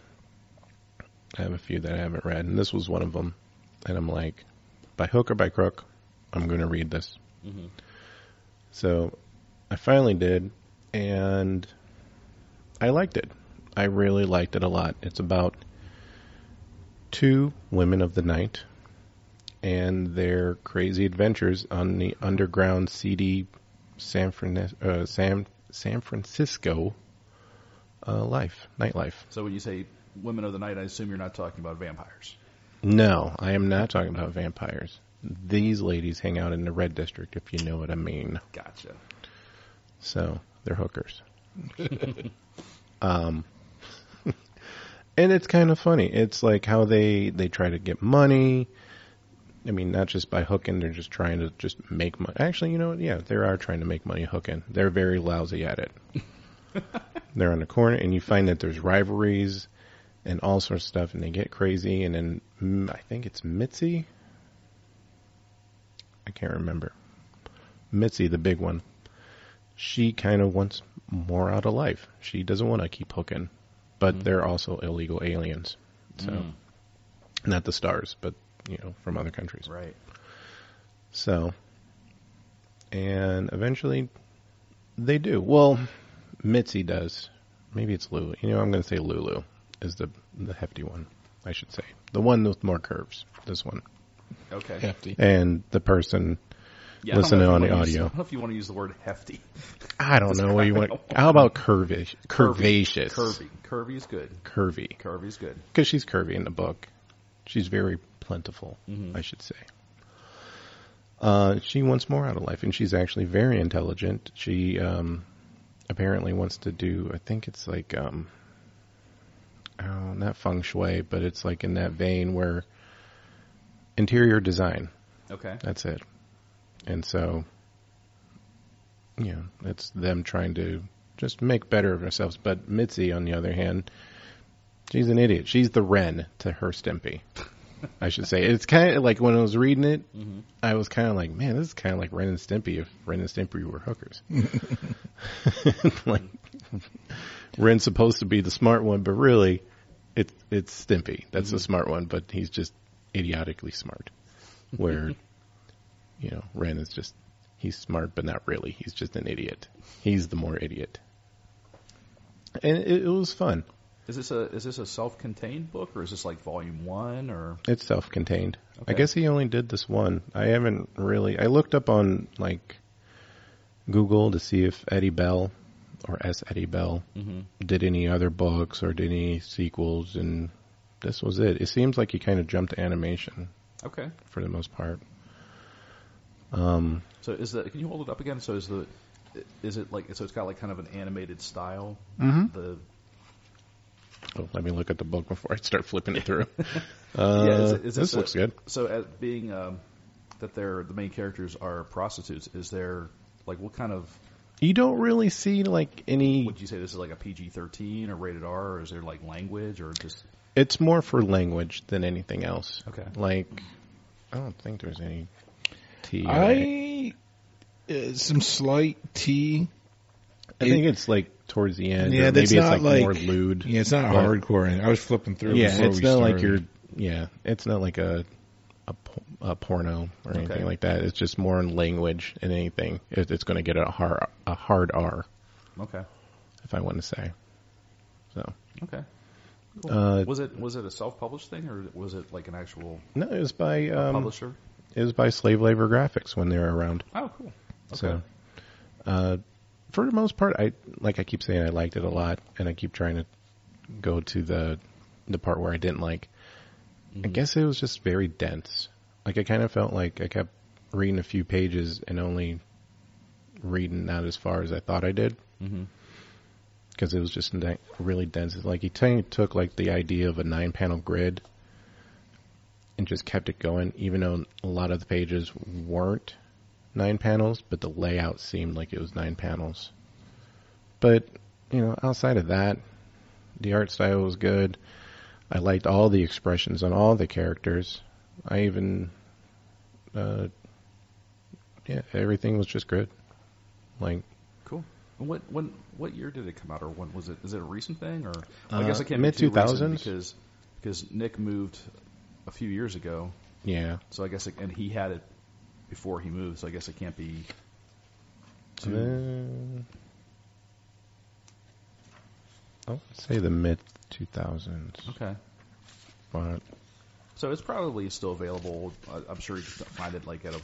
Speaker 3: I have a few that I haven't read, and this was one of them. And I'm like, by hook or by crook, I'm going to read this.
Speaker 1: Mhm.
Speaker 3: So I finally did, and I liked it. I really liked it a lot. It's about two women of the night and their crazy adventures on the underground seedy San, Fran- uh, San, San Francisco uh, life, nightlife.
Speaker 1: So when you say women of the night, I assume you're not talking about vampires.
Speaker 3: No, I am not talking about vampires. These ladies hang out in the red district, if you know what I mean.
Speaker 1: Gotcha.
Speaker 3: So they're hookers. <laughs> um, <laughs> and it's kind of funny. It's like how they they try to get money. I mean, not just by hooking; they're just trying to just make money. Actually, you know what? Yeah, they are trying to make money hooking. They're very lousy at it. <laughs> they're on the corner, and you find that there's rivalries and all sorts of stuff, and they get crazy. And then mm, I think it's Mitzi. I can't remember. Mitzi, the big one she kind of wants more out of life. She doesn't want to keep hooking, but
Speaker 1: Mhm.
Speaker 3: they're also illegal aliens. So
Speaker 1: Mm.
Speaker 3: not the stars, but you know, from other countries.
Speaker 1: Right.
Speaker 3: So and eventually they do. Well, Mitzi does. Maybe it's Lulu. You know, I'm going to say Lulu is the the hefty one. I should say the one with more curves. This one,
Speaker 1: Okay.
Speaker 2: Hefty.
Speaker 3: and the person.
Speaker 1: Yeah, I don't
Speaker 3: Listen
Speaker 1: know if
Speaker 3: on the
Speaker 1: wanna use-
Speaker 3: audio.
Speaker 1: I don't know if you want to use the word hefty.
Speaker 3: I don't know what you want. <laughs> How about curvish? Curvaceous.
Speaker 1: Curvy. Curvy is good.
Speaker 3: Curvy.
Speaker 1: Curvy is good.
Speaker 3: because she's curvy in the book. She's very plentiful,
Speaker 1: Mhm.
Speaker 3: I should say. Uh, she wants more out of life, and she's actually very intelligent. She um, apparently wants to do. I think it's like um, oh, not feng shui, but it's like in that vein where interior design.
Speaker 1: Okay.
Speaker 3: That's it. And so, yeah, it's them trying to just make better of themselves. But Mitzi, on the other hand, she's an idiot. She's the Ren to her Stimpy. I should say. It's kind of like when I was reading it,
Speaker 1: Mm-hmm.
Speaker 3: I was kind of like, man, this is kind of like Ren and Stimpy if Ren and Stimpy were hookers. <laughs> <laughs> like, Ren's supposed to be the smart one, but really, it's it's Stimpy. That's the mm-hmm. smart one, but he's just idiotically smart. Where, <laughs> you know, Ren is just he's smart, but not really. He's just an idiot. He's the more idiot. And it, it was fun.
Speaker 1: Is this a is this a self-contained book or is this like volume one or
Speaker 3: It's self-contained. I guess he only did this one. I haven't really. I looked up on like Google to see if Eddie Bell or S. Eddie Bell
Speaker 1: mm-hmm.
Speaker 3: did any other books or did any sequels, and this was it. It seems like he kind of jumped to animation
Speaker 1: okay?
Speaker 3: for the most part. Um,
Speaker 1: So is that? can you hold it up again? So is the is it like so it's got like kind of an animated style?
Speaker 3: mhm.
Speaker 1: The
Speaker 3: oh, let me look at the book before I start flipping it through. <laughs> Uh,
Speaker 1: Yeah, is it- is
Speaker 3: this
Speaker 1: this a-
Speaker 3: looks good.
Speaker 1: so as being um, that they're the main characters are prostitutes. Is there like what kind of
Speaker 3: You don't really see like any.
Speaker 1: would you say this is like a PG thirteen or rated R or is there like language or just
Speaker 3: It's more for language than anything else.
Speaker 1: okay?
Speaker 3: Like, I don't think there's any T.
Speaker 2: I uh, some slight T.
Speaker 3: I think it's like towards the end.
Speaker 2: Yeah,
Speaker 3: or
Speaker 2: that's
Speaker 3: maybe it's
Speaker 2: not
Speaker 3: like,
Speaker 2: like-
Speaker 3: more lewd.
Speaker 2: Yeah, it's not
Speaker 3: But-
Speaker 2: hardcore. And I was flipping through.
Speaker 3: Yeah,
Speaker 2: before
Speaker 3: it's
Speaker 2: we
Speaker 3: not like you're. Yeah, it's not like a a, a porno or anything
Speaker 1: Okay.
Speaker 3: like that. It's just more in language and anything. It, it's going to get a hard a hard R,
Speaker 1: Okay,
Speaker 3: if I want to say. So
Speaker 1: okay. Cool.
Speaker 3: Uh,
Speaker 1: was it was it a self published thing or was it like an actual
Speaker 3: no, it was by um,
Speaker 1: publisher?
Speaker 3: it was by Slave Labor Graphics when they were around.
Speaker 1: Oh, cool. Okay.
Speaker 3: So, uh, for the most part, I like I keep saying I liked it a lot, and I keep trying to go to the the part where I didn't like. I
Speaker 1: Mhm.
Speaker 3: guess it was just very dense. Like I kind of felt like I kept reading a few pages and only reading not as far as I thought I did because it was just really dense. It's like he t- took like the idea of a nine panel grid and just kept it going, even though a lot of the pages weren't nine panels, but the layout seemed like it was nine panels. But you know, outside of that, the art style was good. I liked all the expressions on all the characters. I even, uh, yeah, everything was just good. Like
Speaker 1: Cool. And What when what year did it come out, or when was it? Is it a recent thing, or I
Speaker 3: Uh,
Speaker 1: guess I can't
Speaker 3: mid-
Speaker 1: be
Speaker 3: 2000s?
Speaker 1: because because Nick moved a few years ago,
Speaker 3: Yeah.
Speaker 1: so I guess it, and he had it before he moved, so I guess it can't be. Too,
Speaker 3: Uh, oh, say the mid 2000s.
Speaker 1: okay,
Speaker 3: But
Speaker 1: so it's probably still available. I, I'm sure you can find it like at a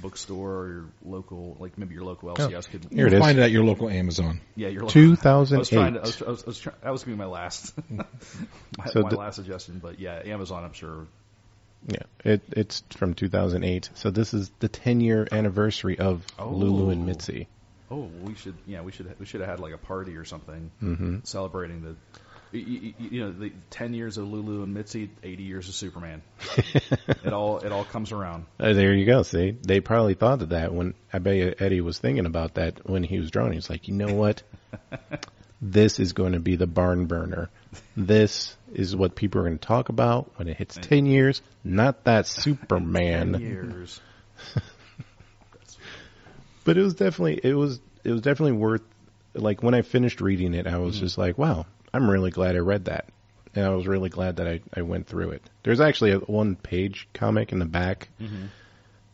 Speaker 1: bookstore or your local, like maybe your local oh, LCS could.
Speaker 3: Here it
Speaker 2: find it at your local Amazon.
Speaker 1: Yeah, your local. I was trying to. I
Speaker 3: 2008.
Speaker 1: was, I was, I was try, that was gonna be my last, <laughs> mm. my,
Speaker 3: So
Speaker 1: my
Speaker 3: the-
Speaker 1: last suggestion. But yeah, Amazon, I'm sure.
Speaker 3: Yeah, it, it's from 2008. So this is the 10 year anniversary of
Speaker 1: Oh.
Speaker 3: Lulu and Mitzi.
Speaker 1: Oh, we should. Yeah, we should. We should have had like a party or something
Speaker 3: hmm
Speaker 1: celebrating the. You, you, know, the ten years of Lulu and Mitzi, eighty years of Superman. <laughs> it all it all comes around.
Speaker 3: Uh, there you go. See, they probably thought of that when I bet you Eddie was thinking about that when he was drawing. He's like, you know what? <laughs> this is going to be the barn burner. This is what people are going to talk about when it hits 10 years, not that <laughs> Superman.
Speaker 1: years.
Speaker 3: But it was definitely it was it was definitely worth like when I finished reading it, I was just like, wow, I'm really glad I read that. And I was really glad that I, I went through it. There's actually a one page comic in the back.
Speaker 1: Mhm.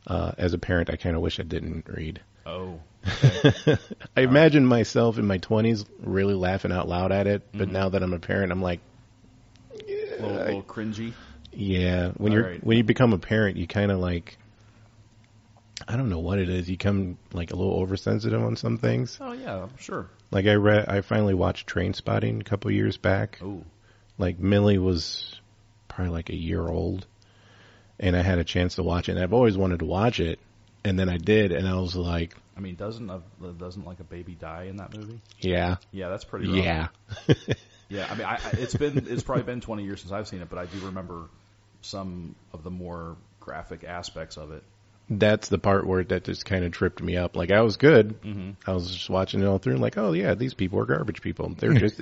Speaker 3: Uh, as a parent, I kind of wish I didn't read.
Speaker 1: Oh, <laughs>
Speaker 3: I imagine myself in my 20s really laughing out loud at it, but
Speaker 1: Mhm.
Speaker 3: now that I'm a parent, I'm like,
Speaker 1: a little,
Speaker 3: I-
Speaker 1: little cringy.
Speaker 3: yeah. When
Speaker 1: All
Speaker 3: you're
Speaker 1: right.
Speaker 3: when you become a parent, you kind of like, I don't know what it is. You come like a little oversensitive on some things.
Speaker 1: Oh yeah, sure.
Speaker 3: Like I read, I finally watched Trainspotting a couple years back.
Speaker 1: Oh,
Speaker 3: Like Millie was probably like a year old, and I had a chance to watch it. And I've always wanted to watch it, and then I did, and I was like,
Speaker 1: I mean, doesn't a, doesn't like a baby die in that movie?
Speaker 3: yeah,
Speaker 1: Yeah, that's pretty. Rough.
Speaker 3: yeah. <laughs>
Speaker 1: Yeah, I mean, I, I- it's been it's probably been 20 years since I've seen it, but I do remember some of the more graphic aspects of it.
Speaker 3: That's the part where that just kind of tripped me up. Like I was good.
Speaker 1: Mm-hmm.
Speaker 3: I was just watching it all through, and like, oh yeah, these people are garbage people. <laughs> They're just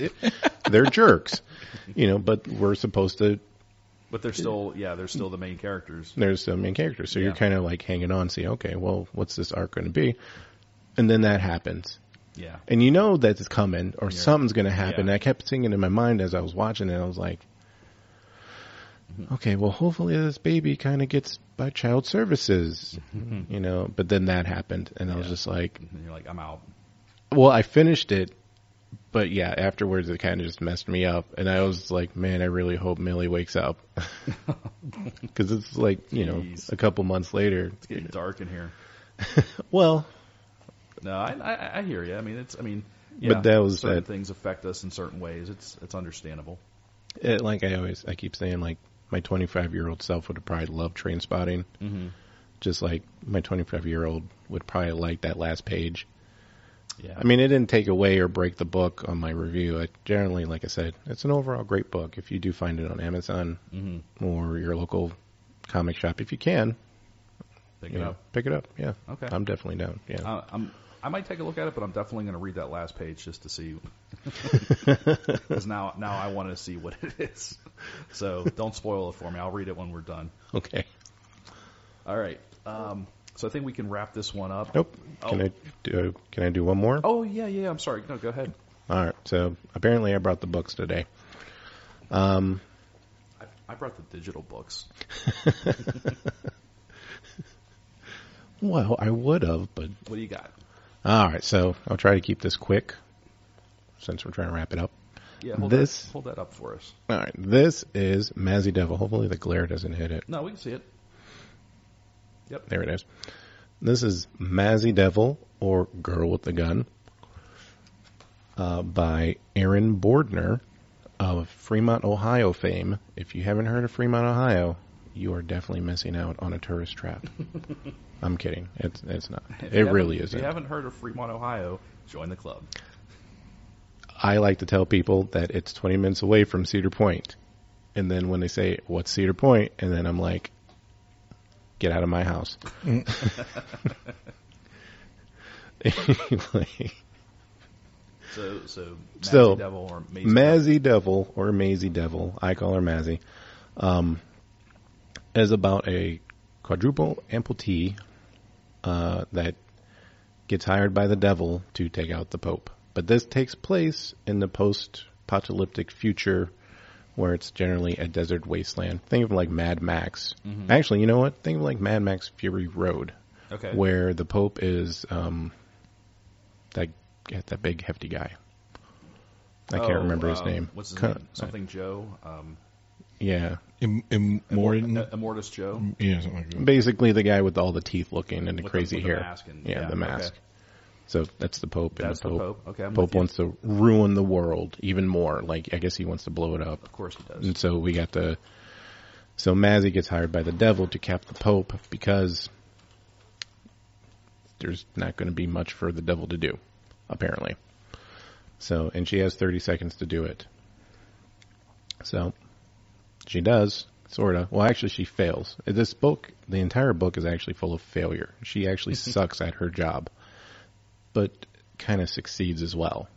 Speaker 3: they're jerks, you know. But we're supposed to.
Speaker 1: But they're still, yeah, they're still the main characters.
Speaker 3: There's the main characters, so you're kind of like hanging on, see, okay, well, what's this arc going to be? And then that happens,
Speaker 1: Yeah,
Speaker 3: and you know that it's coming or
Speaker 1: Yeah.
Speaker 3: something's going to happen.
Speaker 1: Yeah.
Speaker 3: And I kept thinking in my mind as I was watching it, I was like,
Speaker 1: Mm-hmm.
Speaker 3: okay, well, hopefully this baby kind of gets by child services, you know. But then that happened, and I was just like,
Speaker 1: and you're like, I'm out.
Speaker 3: well, I finished it, but yeah, afterwards it kind of just messed me up, and I was like, man, I really hope Millie wakes up, <laughs> <laughs> because it's like you know
Speaker 1: Jeez.
Speaker 3: a couple months later.
Speaker 1: It's getting dark in here. <laughs>
Speaker 3: Well,
Speaker 1: No, I, I, I hear you. I mean, it's, I mean, yeah,
Speaker 3: But that was
Speaker 1: certain
Speaker 3: that-
Speaker 1: things affect us in certain ways. It's, it's understandable.
Speaker 3: it, like I always, I keep saying, like my 25 year old self would have probably loved Trainspotting,
Speaker 1: Mm-hmm.
Speaker 3: just like my 25 year old would probably like that last page.
Speaker 1: Yeah,
Speaker 3: I mean, it didn't take away or break the book on my review. I generally, like I said, it's an overall great book. If you do find it on Amazon
Speaker 1: mm-hmm.
Speaker 3: or your local comic shop, if you can,
Speaker 1: pick
Speaker 3: you
Speaker 1: it
Speaker 3: know,
Speaker 1: up.
Speaker 3: pick it up. Yeah,
Speaker 1: Okay.
Speaker 3: I'm definitely down. Yeah,
Speaker 1: Uh, I'm, I might take a look at it, but I'm definitely going to read that last page just to see. <laughs> <laughs> Because now, now I want to see what it is. So don't spoil it for me. I'll read it when we're done.
Speaker 3: okay.
Speaker 1: All right. Um, so I think we can wrap this one up.
Speaker 3: Nope. Can
Speaker 1: Oh.
Speaker 3: I do? Can I do one more?
Speaker 1: Oh yeah, yeah. I'm sorry. No, go ahead.
Speaker 3: All right. So apparently, I brought the books today. Um,
Speaker 1: I, I brought the digital books. <laughs>
Speaker 3: well, I would have, but
Speaker 1: What do you got?
Speaker 3: all right. So I'll try to keep this quick, since we're trying to wrap it up.
Speaker 1: Yeah, hold
Speaker 3: This-
Speaker 1: that, hold that up for us.
Speaker 3: All right. This is Mazzy Devil. Hopefully, the glare doesn't hit it.
Speaker 1: No, we can see it.
Speaker 3: Yep, there it is. This is Mazzy Devil or Girl with the Gun uh, by Aaron Bordner of Fremont, Ohio fame. If you haven't heard of Fremont, Ohio, you are definitely missing out on a tourist trap. <laughs> I'm kidding. It's it's not.
Speaker 1: If
Speaker 3: It really
Speaker 1: isn't. If you haven't heard of Fremont, Ohio, join the club.
Speaker 3: I like to tell people that it's 20 minutes away from Cedar Point. And then when they say, what's Cedar Point? And then I'm like, get out of my house. <laughs>
Speaker 1: So, so Mazzy
Speaker 3: So,
Speaker 1: Devil or Maze
Speaker 3: Mazzy Devil or Maisie Devil, I call her Mazzy, um, is about a quadruple amputee uh, that gets hired by the devil to take out the Pope. But this takes place in the post-apocalyptic future where it's generally a desert wasteland. Think of like Mad Max.
Speaker 1: Mhm.
Speaker 3: Actually, you know what? Think of like Mad Max Fury Road,
Speaker 1: Okay.
Speaker 3: where the Pope is um, that that big hefty guy. I can't
Speaker 1: Oh,
Speaker 3: remember his
Speaker 1: um,
Speaker 3: name.
Speaker 1: What's his
Speaker 3: Con-
Speaker 1: name? Something Joe. Um,
Speaker 3: Yeah,
Speaker 2: Im- Im- Morton.
Speaker 1: Immortus Joe.
Speaker 2: yeah, something like that.
Speaker 3: basically the guy with all the teeth looking and the
Speaker 1: With
Speaker 3: crazy
Speaker 1: with the
Speaker 3: hair.
Speaker 1: mask and-
Speaker 3: yeah, the mask.
Speaker 1: okay.
Speaker 3: So that's the Pope. And
Speaker 1: That's
Speaker 3: the
Speaker 1: the
Speaker 3: Pope.
Speaker 1: Pope. Okay, I'm
Speaker 3: Pope wants to ruin the world even more. Like I guess he wants to blow it up.
Speaker 1: Of course he does.
Speaker 3: And so we got the. So Mazzy gets hired by the devil to cap the Pope because there's not going to be much for the devil to do, apparently. So, and she has 30 seconds to do it. So, she does, sorta. Well, actually, she fails. This book, the entire book is actually full of failure. She actually <laughs> sucks at her job, but kind of succeeds as well.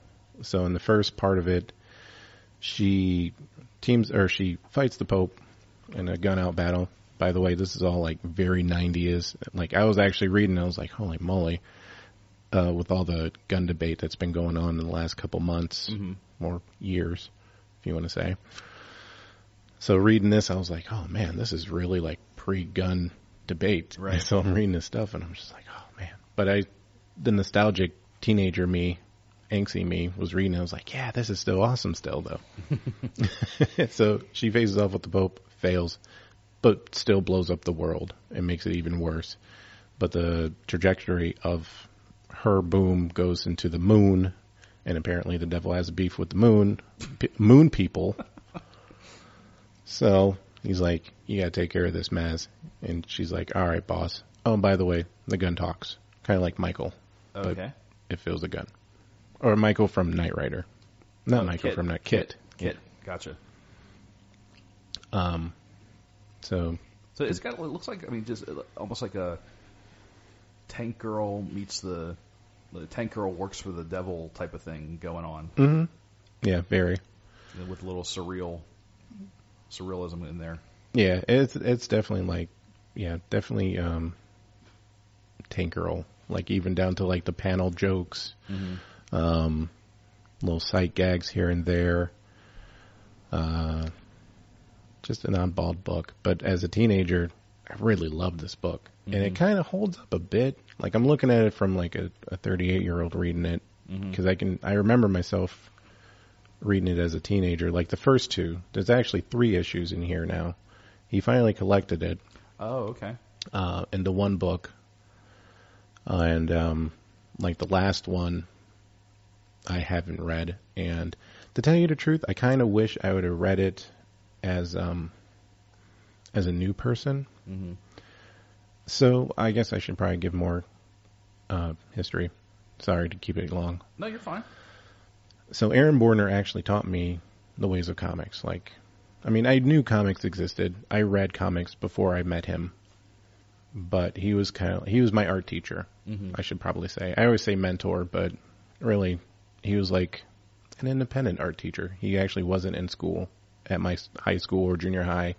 Speaker 3: So, in the first part of it, she teams or she fights the Pope in a gun out battle. By the way, this is all like very 90s. Like I was actually reading, I was like, holy moly, uh, with all the gun debate that's been going on in the last couple months
Speaker 1: Mhm.
Speaker 3: or years, if you want to say. So reading this, I was like, oh man, this is really like pre-gun debate.
Speaker 1: Right. <laughs>
Speaker 3: So I'm reading this stuff and I'm just like, oh man. But I, the nostalgic teenager me, angsty me was reading. I was like, yeah, this is still awesome still though. <laughs> <laughs> so she faces off with the Pope, fails, but still blows up the world and makes it even worse. But the trajectory of her boom goes into the moon, and apparently the devil has a beef with the moon, p- moon people. <laughs> So he's like, "You gotta take care of this, Maz," and she's like, "All right, boss." Oh, and by the way, the gun talks, kind of like Michael.
Speaker 1: Okay.
Speaker 3: It feels a gun, or Michael from Knight Rider, not
Speaker 1: Oh,
Speaker 3: Michael
Speaker 1: KITT.
Speaker 3: from Knight KITT. Yeah.
Speaker 1: Gotcha.
Speaker 3: Um, so
Speaker 1: So it's got. It looks like. I mean, just uh, almost like a tank girl meets the. The tank girl works for the devil type of thing going on
Speaker 3: hmm yeah, very.
Speaker 1: with a little surreal surrealism in there.
Speaker 3: Yeah, it's it's definitely like yeah, definitely um Tank Girl. Like even down to like the panel jokes. Um little sight gags here and there. Uh just an oddball book. But as a teenager, I really loved this book. And it kind of holds up a bit. Like I'm looking at it from like a, a 38 year old reading it because I can I remember myself reading it as a teenager. Like the first two, there's actually three issues in here now. He finally collected it
Speaker 1: Oh, okay.
Speaker 3: uh, into one book, and um, like the last one, I haven't read. And to tell you the truth, I kind of wish I would have read it as um, as a new person.
Speaker 1: Mhm.
Speaker 3: So I guess I should probably give more uh, history. Sorry to keep it long.
Speaker 1: No, you're fine.
Speaker 3: So Aaron Borner actually taught me the ways of comics. Like, I mean, I knew comics existed. I read comics before I met him, but he was kind of he was my art teacher.
Speaker 1: Mhm.
Speaker 3: I should probably say. I always say mentor, but really, he was like an independent art teacher. He actually wasn't in school at my high school or junior high.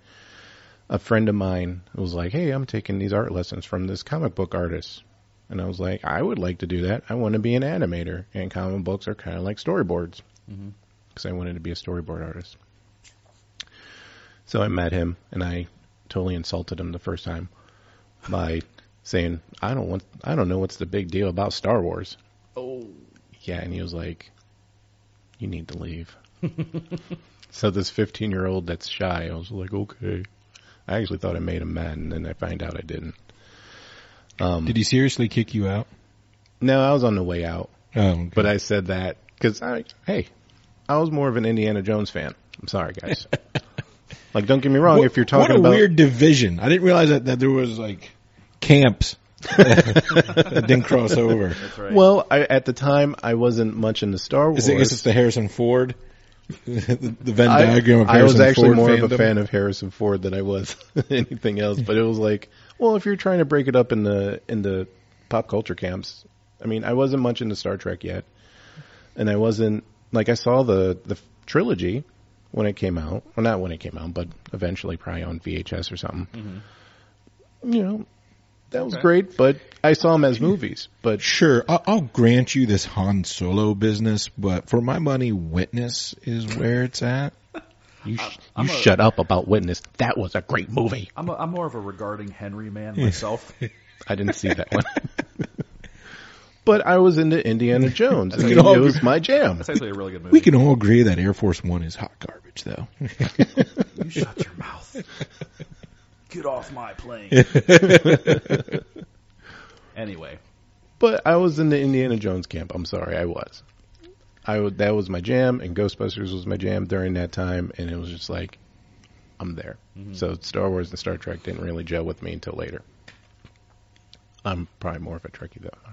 Speaker 3: A friend of mine was like, "Hey, I'm taking these art lessons from this comic book artist." And I was like, I would like to do that. I want to be an animator, and comic books are kind of like storyboards because I wanted to be a storyboard artist. So I met him, and I totally insulted him the first time by saying, "I don't want, I don't know what's the big deal about Star Wars."
Speaker 1: Oh,
Speaker 3: Yeah, and he was like, "You need to leave." <laughs> so this 15 year old that's shy, I was like, "Okay." I actually thought I made him mad, and then I find out I didn't. Um,
Speaker 2: Did he seriously kick you out?
Speaker 3: no, I was on the way out.
Speaker 2: Oh, okay.
Speaker 3: But I said that because I, hey, I was more of an Indiana Jones fan. I'm sorry, guys. <laughs> like, don't get me wrong.
Speaker 2: What-
Speaker 3: if you're talking about.
Speaker 2: what a
Speaker 3: about,
Speaker 2: weird division. I didn't realize that, that there was like camps <laughs> that didn't cross over.
Speaker 1: that's right.
Speaker 3: well, I, at the time, I wasn't much into Star Wars.
Speaker 2: Is it, I the Harrison Ford, <laughs> the, the Venn
Speaker 3: I,
Speaker 2: diagram of
Speaker 3: I
Speaker 2: Harrison
Speaker 3: was actually
Speaker 2: Ford
Speaker 3: more
Speaker 2: fandom.
Speaker 3: of a fan of Harrison Ford than I was <laughs> anything else. But it was like, well, if you're trying to break it up in the in the pop culture camps, I mean, I wasn't much into Star Trek yet, and I wasn't like I saw the the trilogy when it came out. Well, not when it came out, but eventually, probably on VHS or something. Mm-hmm. You know, that was
Speaker 1: Okay.
Speaker 3: great, but I saw them as movies. But
Speaker 2: Sure, I'll, I'll grant you this Han Solo business, but for my money, Witness is where it's at. <laughs>
Speaker 3: you sh- you
Speaker 1: a-
Speaker 3: shut up about Witness. That was a great movie.
Speaker 1: I'm a, I'm more of a regarding Henry man myself. <laughs>
Speaker 3: I didn't see that one. <laughs> but I was into Indiana Jones. I mean,
Speaker 2: all
Speaker 3: it was my jam.
Speaker 1: That's actually a really good movie.
Speaker 2: We can all agree that Air Force One is hot garbage, though. <laughs>
Speaker 1: You shut your mouth. Get off my plane. <laughs> anyway,
Speaker 3: But I was in the Indiana Jones camp. I'm sorry, I was. I that was my jam, and Ghostbusters was my jam during that time, and it was just like, I'm there. Mm-hmm. So Star Wars and Star Trek didn't really gel with me until later. I'm probably more of a Trekkie though.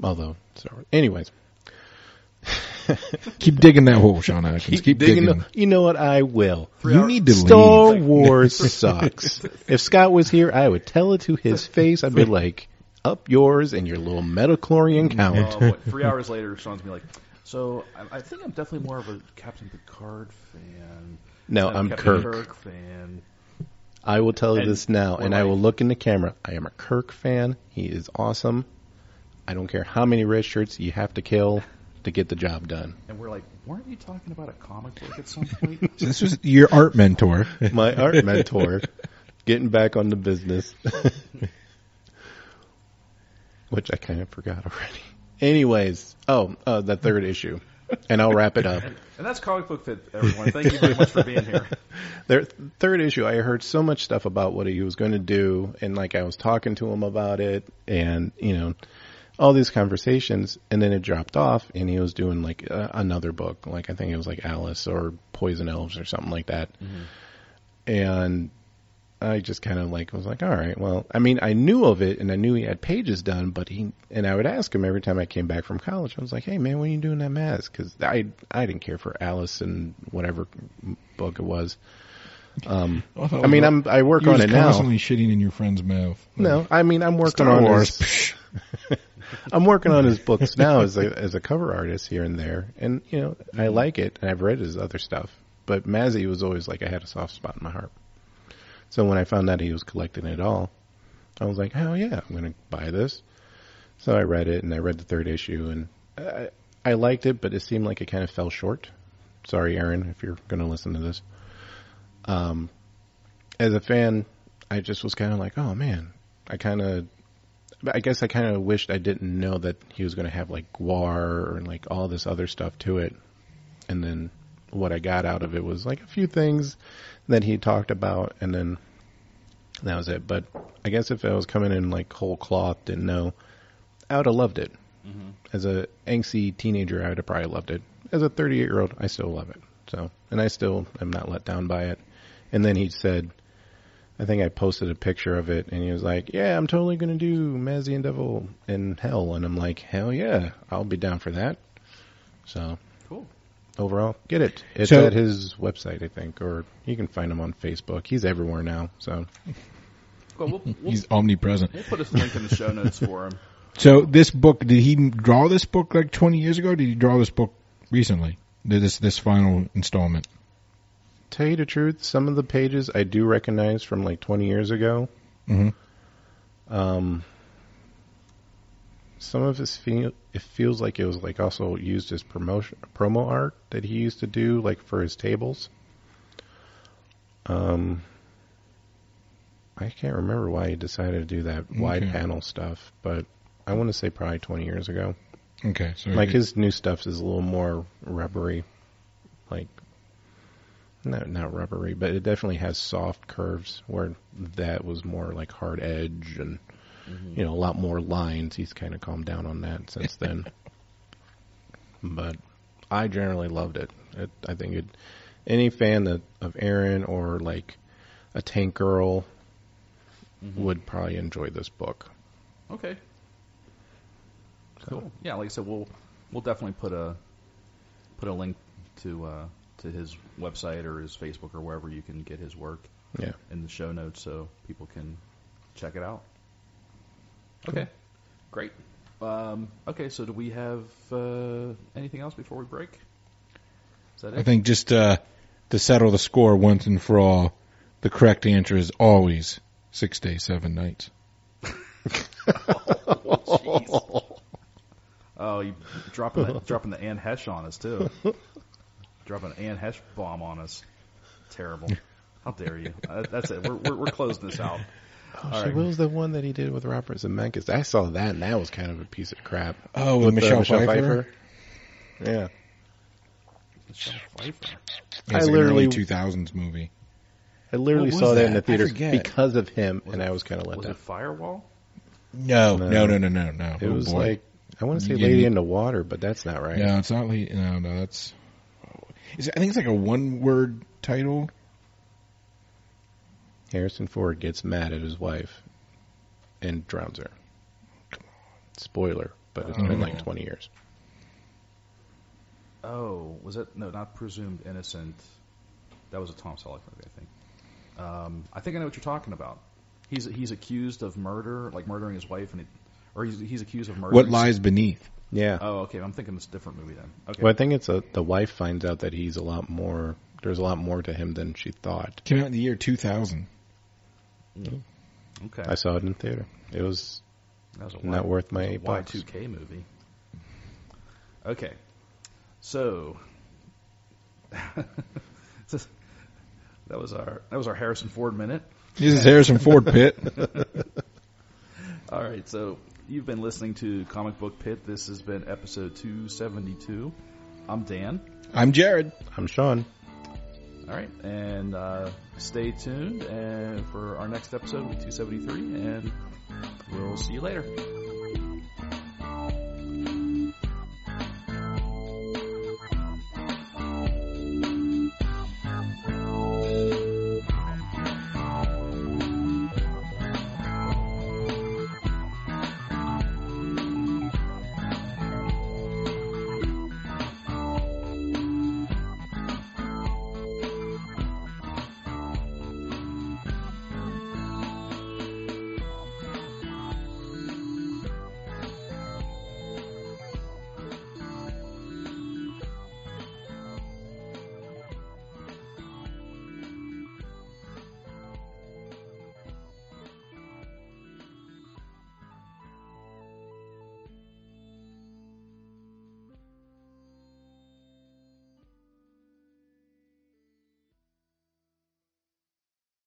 Speaker 3: So, although Star Wars. Anyways, <laughs>
Speaker 2: Keep digging that hole, Sean Atkins. Keep, digging.
Speaker 3: the- you know what? I will.
Speaker 2: you
Speaker 1: hours-
Speaker 2: need to
Speaker 3: Star
Speaker 2: leave.
Speaker 3: Wars sucks. <laughs> If Scott was here, I would tell it to his face. I'd be <laughs> like, "Up yours and your little midichlorian count."
Speaker 1: uh, what, three hours later, Sean's be like, "So I, I think I'm definitely more of a Captain Picard fan.
Speaker 3: No,
Speaker 1: than a
Speaker 3: I'm
Speaker 1: Captain
Speaker 3: Kirk.
Speaker 1: fan.
Speaker 3: I will tell you
Speaker 1: And
Speaker 3: this now, and I will look in the camera. I am a Kirk fan. He is awesome. I don't care how many red shirts you have to kill to get the job done.
Speaker 1: And we're like, weren't you talking about a comic book at some point? <laughs>
Speaker 2: This was your art mentor. <laughs>
Speaker 3: My art mentor, getting back on the business, <laughs> which I kind of forgot already. Anyways, oh, uh, the third issue, and I'll wrap it up.
Speaker 1: and that's comic book fit, everyone. Thank you very much for being here.
Speaker 3: Their third issue, I heard so much stuff about what he was going to do, and like I was talking to him about it, and you know, all these conversations, and then it dropped off, and he was doing like uh, another book, like I think it was like Alice or Poison Elves or something like that, and I just kind of like was like, all right, well, I mean, I knew of it and I knew he had pages done, but he and I would ask him every time I came back from college. I was like, hey man, when are you doing that mask? Because I I didn't care for Alice and whatever book it was. Um, <laughs> I mean, I'm I work on
Speaker 2: was
Speaker 3: it now.
Speaker 2: constantly shitting in your friend's mouth.
Speaker 3: No, I mean, I'm working
Speaker 2: Star
Speaker 3: on
Speaker 2: Wars. <laughs> <laughs>
Speaker 3: I'm working on his books now as a as a cover artist here and there, and you know I like it, and I've read his other stuff. But Mazzy was always like I had a soft spot in my heart. So when I found out he was collecting it all, I was like, hell yeah, I'm going to buy this. So I read it, and I read the third issue, and I, I liked it, but it seemed like it kind of fell short. Sorry, Aaron, if you're going to listen to this. Um, as a fan, I just was kind of like, oh man, I kind of, I guess I kind of wished I didn't know that he was going to have like Guar and like all this other stuff to it. And then what I got out of it was like a few things that he talked about, and then that was it. But I guess if I was coming in like whole cloth, didn't know, I would have loved it. Mm-hmm. As a angsty teenager, I would have probably loved it. As a 38 year old, I still love it. So, and I still am not let down by it. And then he said, I think I posted a picture of it, and he was like, "Yeah, I'm totally gonna do Mazzy and Devil in Hell," and I'm like, "Hell yeah, I'll be down for that." So
Speaker 1: Cool.
Speaker 3: overall, get it. It's
Speaker 2: So-
Speaker 3: at his website, I think, or you can find him on Facebook. He's everywhere now. So
Speaker 1: Well, we'll, we'll,
Speaker 2: He's omnipresent.
Speaker 1: we'll put a link in the show notes for him. <laughs>
Speaker 2: So this book, did he draw this book like 20 years ago? Did he draw this book recently? Did This this final installment.
Speaker 3: Tell you the truth, some of the pages I do recognize from like 20 years ago.
Speaker 2: Mhm.
Speaker 3: Um, some of his feel it feels like it was like also used as promotion promo art that he used to do like for his tables. Um, I can't remember why he decided to do that wide
Speaker 2: Okay.
Speaker 3: panel stuff, but I want to say probably 20 years ago.
Speaker 2: Okay, so
Speaker 3: Like his new stuff is a little more rubbery, not not rubbery, but it definitely has soft curves. Where that was more like hard edge and you know a lot more lines. He's kind of calmed down on that since <laughs> then. but I generally loved it. it I think it. Any fan that, of Aaron or like a Tank Girl would probably enjoy this book.
Speaker 1: Okay. Cool. Yeah, like I said, we'll we'll definitely put a put a link to uh, to his website or his Facebook or wherever you can get his work
Speaker 3: Yeah.
Speaker 1: in the show notes so people can check it out. Okay, great. Um, okay, so do we have uh, anything else before we break? Is that it?
Speaker 2: I think just uh, to settle the score once and for all, the correct answer is always six days, seven nights. <laughs>
Speaker 1: Oh, you dropping the, dropping the Anne Heche on us too. <laughs> dropping an Anne Heche bomb on us. Terrible. How dare you? Uh, that's it. We're, we're, we're closing this out.
Speaker 3: Oh,
Speaker 1: All
Speaker 3: so
Speaker 1: right.
Speaker 3: was the one that he did with Robert Zemeckis? I saw that, and that was kind of a piece of crap.
Speaker 2: Oh, with,
Speaker 3: uh,
Speaker 2: Michelle, Pfeiffer.
Speaker 3: Yeah,
Speaker 1: Michelle Pfeiffer.
Speaker 2: It's
Speaker 3: I
Speaker 2: an
Speaker 3: literally-
Speaker 2: early 2000s movie.
Speaker 3: I literally saw that in the
Speaker 2: I
Speaker 3: theaters because of him,
Speaker 1: Was
Speaker 3: and
Speaker 1: it-
Speaker 3: I was kind of let
Speaker 1: Was
Speaker 3: down.
Speaker 1: it Firewall?
Speaker 2: No,
Speaker 3: No.
Speaker 2: no, no, no, no, no.
Speaker 3: It
Speaker 2: Oh,
Speaker 3: was
Speaker 2: boy.
Speaker 3: like I want to say
Speaker 2: You
Speaker 3: Lady in the Water, but that's not right.
Speaker 2: no, it's not. Le- no, no, that's. Is it, I think it's like a one-word title.
Speaker 3: Harrison Ford gets mad at his wife and drowns her. Spoiler, but it's been like
Speaker 2: Oh.
Speaker 3: 20 years.
Speaker 1: Oh, was it? No, not presumed innocent. That was a Tom Selleck movie, I think. Um, I think I know what you're talking about. He's he's accused of murder, like murdering his wife, and it, or he's he's accused of murder.
Speaker 2: What lies beneath?
Speaker 3: Yeah.
Speaker 1: Oh, okay. I'm thinking it's a different movie then. Okay.
Speaker 3: Well, I think it's a the wife finds out that he's a lot more. There's a lot more to him than she thought.
Speaker 2: Came out in the year 2000. Mm.
Speaker 1: Okay.
Speaker 3: I saw it in theater. It was
Speaker 1: That was a
Speaker 3: not
Speaker 1: Y-
Speaker 3: worth my
Speaker 1: that was
Speaker 3: eight bucks.
Speaker 1: Y2K movie. Okay. So <laughs> that was our that was our Harrison Ford minute.
Speaker 2: This is Harrison Ford Pitt. <laughs>
Speaker 1: All right, so you've been listening to Comic Book Pit. This has been episode 272. I'm Dan.
Speaker 2: I'm Jared.
Speaker 3: I'm Sean.
Speaker 1: All right, and uh, stay tuned and for our next episode, 273, and we'll see you later.